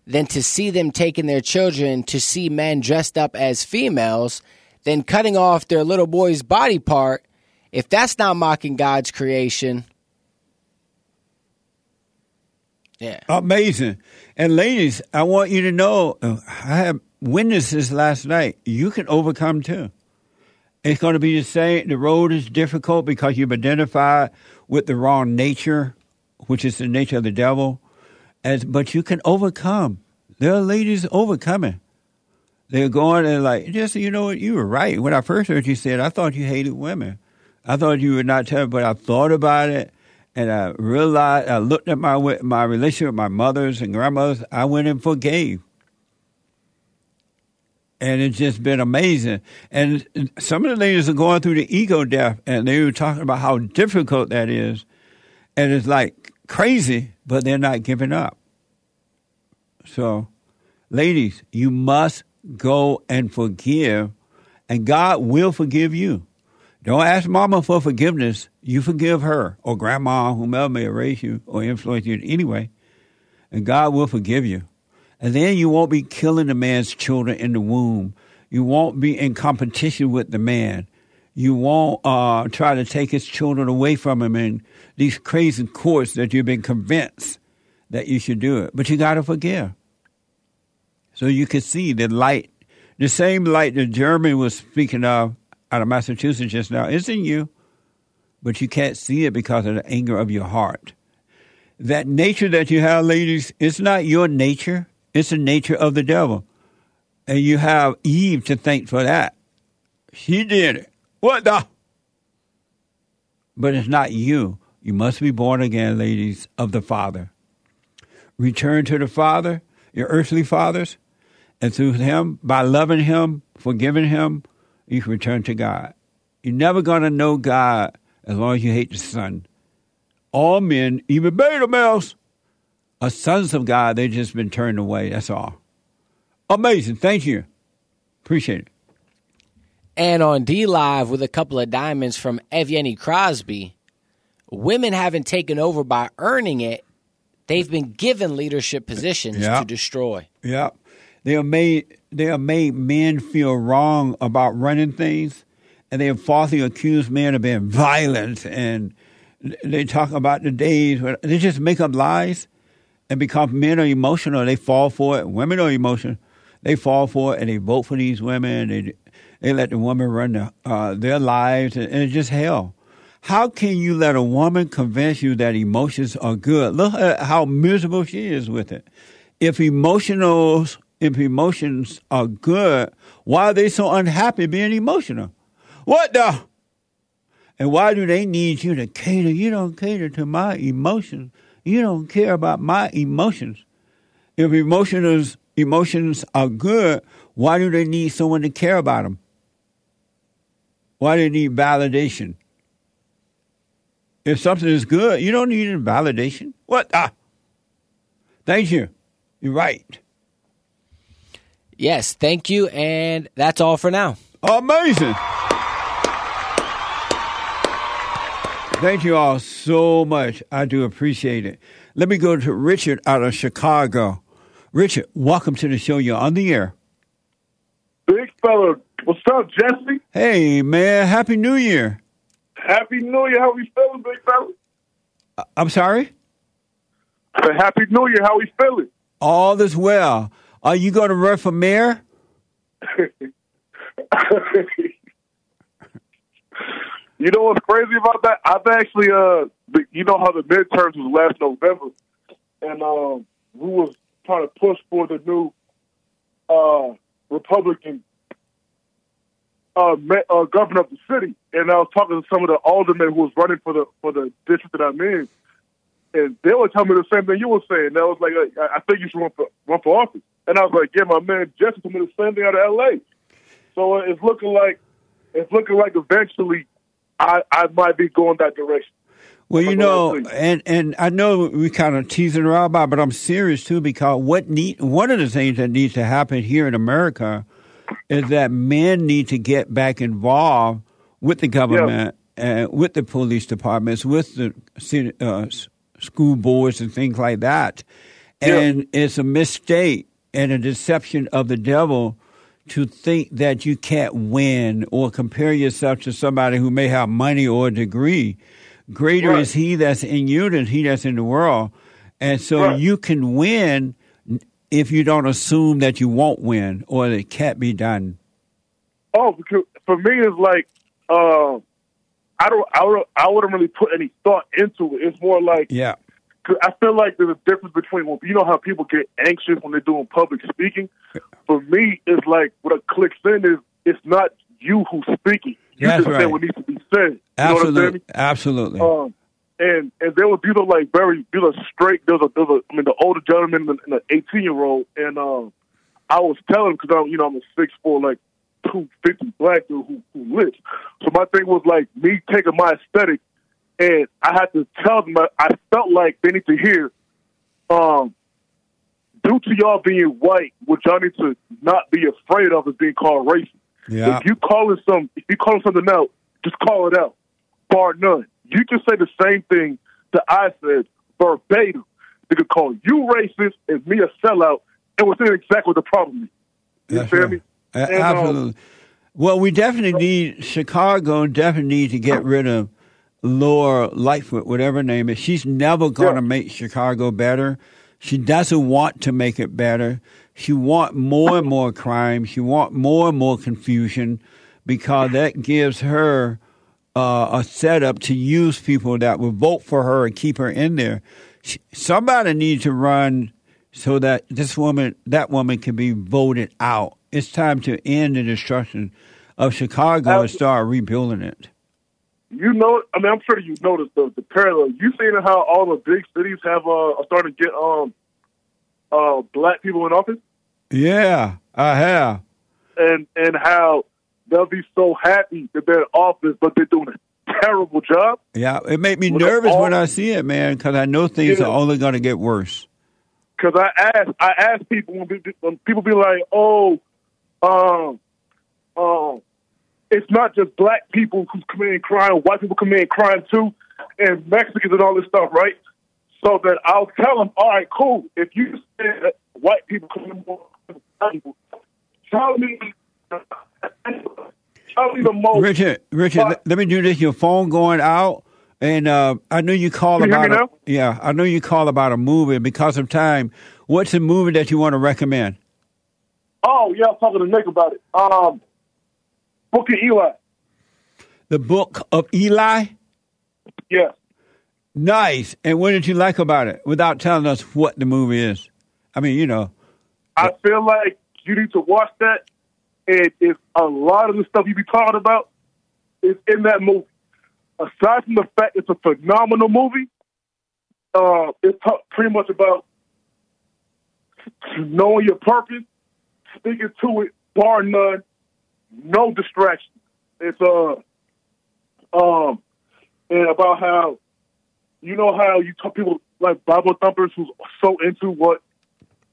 [SPEAKER 15] than to see them taking their children to see men dressed up as females, then cutting off their little boy's body part. If that's not mocking God's creation, yeah.
[SPEAKER 2] Amazing. And ladies, I want you to know I have witnesses last night. You can overcome too. It's going to be the same. The road is difficult because you've identified with the wrong nature, which is the nature of the devil. As but you can overcome. There are ladies overcoming. They're going and like, just you know what? You were right. When I first heard you said, I thought you hated women. I thought you would not tell, but I thought about it and I realized, I looked at my my relationship with my mothers and grandmothers. I went and forgave. And it's just been amazing. And some of the ladies are going through the ego death, and they were talking about how difficult that is. And it's like crazy, but they're not giving up. So, ladies, you must go and forgive, and God will forgive you. Don't ask mama for forgiveness. You forgive her or grandma, whomever may raise you or influence you in any way, and God will forgive you. And then you won't be killing the man's children in the womb. You won't be in competition with the man. You won't uh, try to take his children away from him in these crazy courts that you've been convinced that you should do it. But you got to forgive. So you can see the light, the same light that Jeremy was speaking of out of Massachusetts just now is in you, but you can't see it because of the anger of your heart. That nature that you have, ladies, it's not your nature, it's the nature of the devil. And you have Eve to thank for that. She did it. What the? But it's not you. You must be born again, ladies, of the Father. Return to the Father, your earthly fathers, and through Him, by loving Him, forgiving Him, you can return to God. You're never going to know God as long as you hate the Son. All men, even beta males, are sons of God. They've just been turned away. That's all. Amazing. Thank you. Appreciate it.
[SPEAKER 15] And on DLive with a couple of diamonds from Evgeny Crosby, women haven't taken over by earning it. They've been given leadership positions
[SPEAKER 2] Yeah.
[SPEAKER 15] to destroy.
[SPEAKER 2] Yeah. They are made they have made men feel wrong about running things, and they have falsely accused men of being violent, and they talk about the days where they just make up lies, and because men are emotional, they fall for it. Women are emotional, they fall for it, and they vote for these women. They they let the women run the, uh, their lives, and, and it's just hell. How can you let a woman convince you that emotions are good? Look at how miserable she is with it. If emotionals, if emotions are good, why are they so unhappy being emotional? What the? And why do they need you to cater? You don't cater to my emotions. You don't care about my emotions. If emotions emotions are good, why do they need someone to care about them? Why do they need validation? If something is good, you don't need validation. What? Ah. Thank you. You're right.
[SPEAKER 15] Yes, thank you. And that's all for now.
[SPEAKER 2] Amazing. Thank you all so much. I do appreciate it. Let me go to Richard out of Chicago. Richard, welcome to the show. You're on the air.
[SPEAKER 21] Big fella, what's up, Jesse?
[SPEAKER 2] Hey, man. Happy New Year.
[SPEAKER 21] Happy New Year. How we feeling, big fella?
[SPEAKER 2] Uh, I'm sorry?
[SPEAKER 21] I said, Happy New Year. How we feeling?
[SPEAKER 2] All is well. Are you going to run for mayor?
[SPEAKER 21] you know what's crazy about that? I've actually, uh, you know how the midterms was last November, and um, we was trying to push for the new uh, Republican uh, uh, governor of the city, and I was talking to some of the aldermen who was running for the for the district that I'm in, and they were telling me the same thing you were saying. That was like, I, I think you should run for run for office, and I was like, yeah, my man Jesse told me the same thing out of L.A. So uh, it's looking like it's looking like eventually I I might be going that direction.
[SPEAKER 2] Well, you know, and and I know we kind of teasing around about, but I'm serious too because what need one of the things that needs to happen here in America is that men need to get back involved with the government and with the police departments, with the city, uh, school boards and things like that. And it's a mistake and a deception of the devil to think that you can't win or compare yourself to somebody who may have money or a degree. Greater
[SPEAKER 21] Right.
[SPEAKER 2] is he that's in you than he that's in the world. And so
[SPEAKER 21] Right.
[SPEAKER 2] you can win if you don't assume that you won't win or that it can't be done.
[SPEAKER 21] Oh, because for me, it's like uh, I don't, I don't, I wouldn't really put any thought into it. It's more like
[SPEAKER 2] Yeah.
[SPEAKER 21] I feel like there's a difference between well, you know how people get anxious when they're doing public speaking. For me, it's like what it clicks in is it's not you who's speaking. You
[SPEAKER 2] That's
[SPEAKER 21] just say
[SPEAKER 2] right.
[SPEAKER 21] what needs to be said. You know what I'm?
[SPEAKER 2] Absolutely. Absolutely.
[SPEAKER 21] Um, and and there was these are like very these are straight. There's a there's a I mean the older gentleman and the 18 year old, and um, I was telling him because I'm you know I'm a six four like two fifty black dude who who lives. So my thing was like me taking my aesthetic, and I had to tell them I, felt like they need to hear, um, due to y'all being white, what y'all need to not be afraid of is being called racist.
[SPEAKER 2] Yeah.
[SPEAKER 21] If you call it some, if you call it something out, just call it out, bar none. You can say the same thing that I said verbatim. They could call you racist and me a sellout, and saying exactly what the problem is. You
[SPEAKER 2] That's
[SPEAKER 21] feel
[SPEAKER 2] right.
[SPEAKER 21] me? And, um,
[SPEAKER 2] Absolutely. well, we definitely need Chicago. Definitely need to get rid of Laura Lightfoot, whatever her name is. She's never going to make Chicago better. She doesn't want to make it better. She want more and more crime. She want more and more confusion because that gives her uh, a setup to use people that will vote for her and keep her in there. She, somebody needs to run so that this woman, that woman, can be voted out. It's time to end the destruction of Chicago and start rebuilding it.
[SPEAKER 21] You know, I mean, I'm sure you noticed the, the parallel. You've seen how all the big cities have uh, started to get um uh black people in office,
[SPEAKER 2] Yeah, I have.
[SPEAKER 21] and and how they'll be so happy that they're in office, but they're doing a terrible job.
[SPEAKER 2] Yeah, it made me nervous when I see it, man, because I know things
[SPEAKER 21] Yeah.
[SPEAKER 2] are only going to get worse.
[SPEAKER 21] Because I ask, I ask people when, when people be like, "Oh, um, um, it's not just black people who committing crime; white people committing crime too, and Mexicans and all this stuff, right?" So that I'll tell them, "All right, cool. If you say that white people commit more crime people, tell me, tell me the most."
[SPEAKER 2] Richard, Richard, let, let me do this. Your phone going out, and uh, I know you call
[SPEAKER 21] you
[SPEAKER 2] about a, yeah, I know you call about a movie because of time. What's a movie that you want to recommend?
[SPEAKER 21] Oh yeah, I was talking to Nick about it. Um, Book of Eli.
[SPEAKER 2] The Book of Eli.
[SPEAKER 21] Yes.
[SPEAKER 2] Nice. And what did you like about it? Without telling us what the movie is. I mean, you know.
[SPEAKER 21] I feel like you need to watch that. And if a lot of the stuff you be talking about is in that movie, aside from the fact it's a phenomenal movie, uh, it's t- pretty much about knowing your purpose, sticking to it, bar none, no distraction. It's uh, um, and about how you know how you talk people like Bible thumpers who's so into what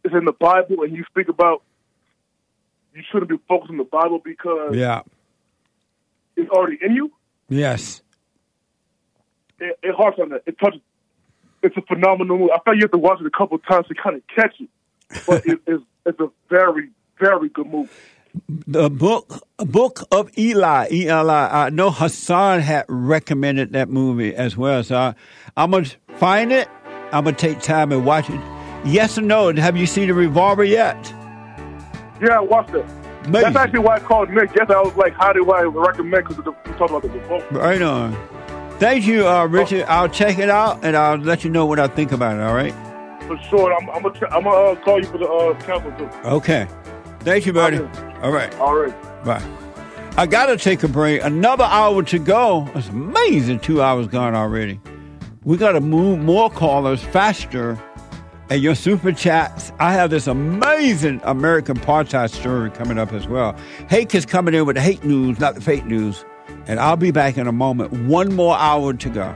[SPEAKER 21] is in the Bible, and you speak about you shouldn't be focused on the Bible because
[SPEAKER 2] Yeah.
[SPEAKER 21] it's already in you.
[SPEAKER 2] Yes.
[SPEAKER 21] It, it harps on that. It touches. It's a phenomenal movie. I feel you have to watch it a couple times to kind of catch it, but it, it's it's a very very good movie.
[SPEAKER 2] The book, Book of Eli, Eli. I know Hassan had recommended that movie as well, so I, I'm gonna find it. I'm gonna take time and watch it. Yes or no? Have you seen the Revolver yet?
[SPEAKER 21] Yeah, I watched it. That's actually why I called Nick. Yes, I was like, how do I recommend? Because we talked about the revolt.
[SPEAKER 2] Right on. Thank you, uh, Richard. I'll check it out and I'll let you know what I think about it. All right.
[SPEAKER 21] For sure, I'm, I'm gonna I'm gonna uh, call you for the uh, council too.
[SPEAKER 2] Okay. Thank you, buddy. All right.
[SPEAKER 21] All right.
[SPEAKER 2] Bye. I got to take a break. Another hour to go. It's amazing. Two hours gone already. We got to move more callers faster. And your super chats. I have this amazing American apartheid story coming up as well. Hake is coming in with the hate news, not the fake news. And I'll be back in a moment. One more hour to go.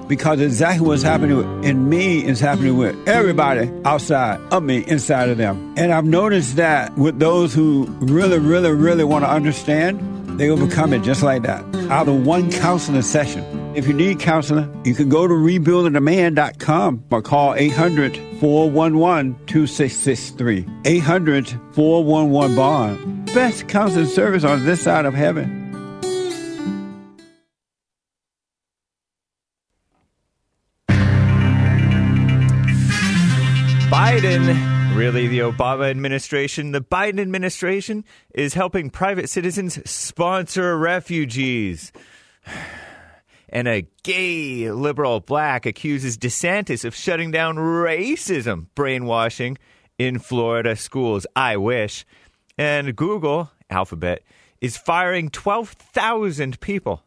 [SPEAKER 2] because exactly what's happening in me is happening with everybody outside of me, inside of them. And I've noticed that with those who really, really, really want to understand, they overcome it just like that out of one counseling session. If you need counseling, you can go to rebuildingaman.com or call 800 411 2663. 800 411 Bond. Best counseling service on this side of heaven.
[SPEAKER 22] Biden mm, Really, the Obama administration, the Biden administration, is helping private citizens sponsor refugees. And a gay liberal black accuses DeSantis of shutting down racism brainwashing in Florida schools. I wish. And Google, Alphabet, is firing 12,000 people.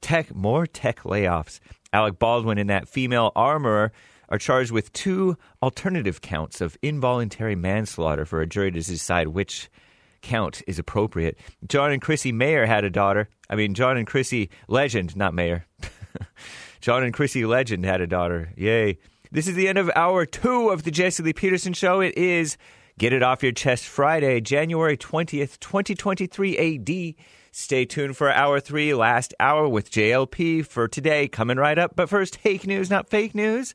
[SPEAKER 22] Tech, more tech layoffs. Alec Baldwin and that female armorer are charged with two alternative counts of involuntary manslaughter for a jury to decide which count is appropriate. John and Chrissy Mayer had a daughter. I mean, John and Chrissy Legend, not Mayer. John and Chrissy Legend had a daughter. Yay. This is the end of hour two of the Jesse Lee Peterson Show. It is Get It Off Your Chest Friday, January 20th, 2023 AD. Stay tuned for hour three, last hour with JLP for today, coming right up. But first, Hake News, not fake news.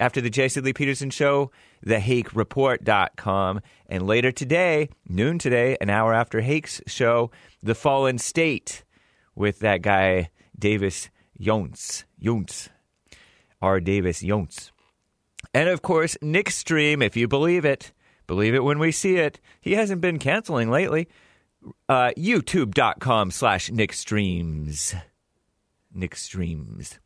[SPEAKER 22] After the Jesse Lee Peterson Show, thehakereport.com. And later today, noon today, an hour after Hake's show, The Fallen State with that guy, Davis. Younts. R. Davis Younts. And of course, Nick Stream, if you believe it, believe it when we see it. He hasn't been canceling lately. Uh, YouTube.com slash Nick Streams. Nick Streams.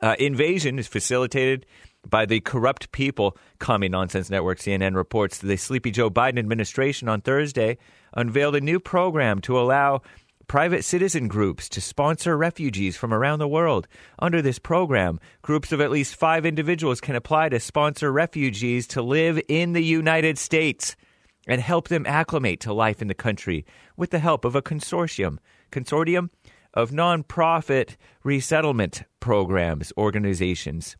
[SPEAKER 22] Uh, invasion is facilitated by the corrupt people. Commie Nonsense Network CNN reports that the Sleepy Joe Biden administration on Thursday unveiled a new program to allow private citizen groups to sponsor refugees from around the world. Under this program, groups of at least five individuals can apply to sponsor refugees to live in the United States and help them acclimate to life in the country with the help of a consortium. Consortium of nonprofit resettlement programs, organizations.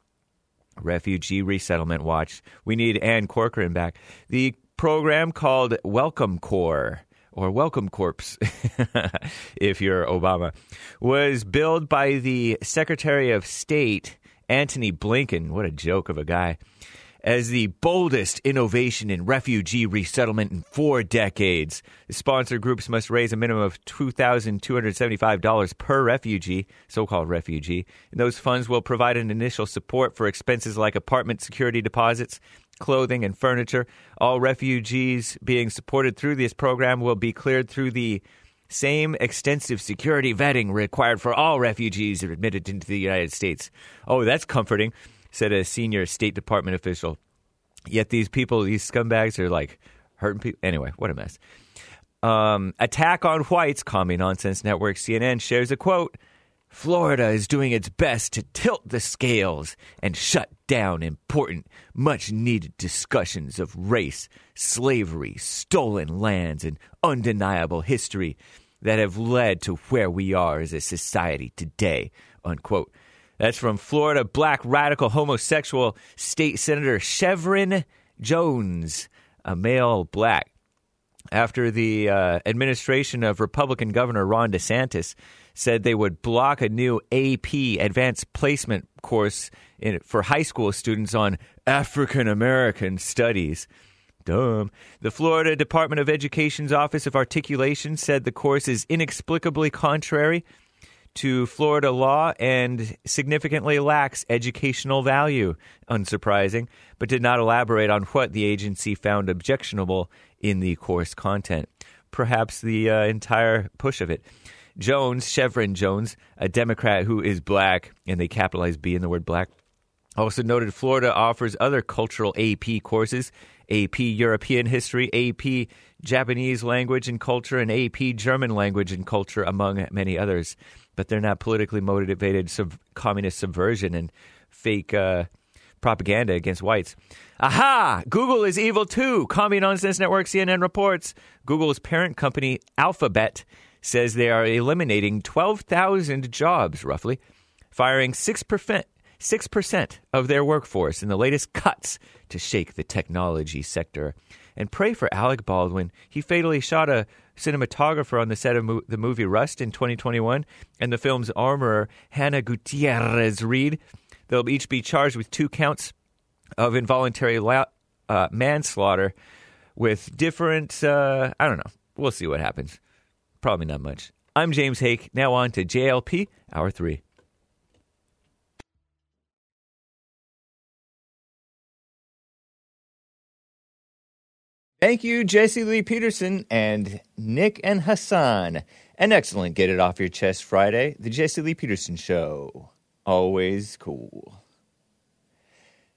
[SPEAKER 22] Refugee Resettlement Watch. We need Ann Corcoran back. The program called Welcome Corps or Welcome Corps, if you're Obama, was billed by the Secretary of State, Antony Blinken. What a joke of a guy. As the boldest innovation in refugee resettlement in four decades. The sponsor groups must raise a minimum of $2,275 per refugee, so called refugee. And those funds will provide an initial support for expenses like apartment security deposits, clothing, and furniture. All refugees being supported through this program will be cleared through the same extensive security vetting required for all refugees admitted into the United States. Oh, that's comforting, said a senior State Department official. Yet these people, these scumbags, are like hurting people. Anyway, what a mess. Um, Attack on Whites, Commie Nonsense Network CNN shares a quote. Florida is doing its best to tilt the scales and shut down important, much needed discussions of race, slavery, stolen lands, and undeniable history that have led to where we are as a society today. Unquote. That's from Florida black radical homosexual state senator Shevrin Jones, a male black. After the uh, administration of Republican Governor Ron DeSantis said they would block a new AP advanced placement course in, for high school students on African American studies. Dumb. The Florida Department of Education's Office of Articulation said the course is inexplicably contrary to Florida law and significantly lacks educational value. Unsurprising, but did not elaborate on what the agency found objectionable in the course content. Perhaps the uh, entire push of it. Jones, Shevrin Jones, a Democrat who is black, and they capitalize B in the word black, also noted Florida offers other cultural AP courses AP European History, AP Japanese Language and Culture, and AP German Language and Culture, among many others. But they're not politically motivated sub- communist subversion and fake uh, propaganda against whites. Aha! Google is evil too. Commie Nonsense Network CNN reports Google's parent company, Alphabet, says they are eliminating 12,000 jobs, roughly, firing 6%, 6% of their workforce in the latest cuts to shake the technology sector. And pray for Alec Baldwin. He fatally shot a cinematographer on the set of mo- the movie Rust in 2021 and the film's armorer, Hannah Gutierrez Reed. They'll each be charged with two counts of involuntary la- uh, manslaughter with different, uh, I don't know. We'll see what happens. Probably not much. I'm James Hake. Now on to JLP, Hour 3. Thank you, Jesse Lee Peterson and Nick and Hassan. An excellent Get It Off Your Chest Friday, the Jesse Lee Peterson Show. Always cool.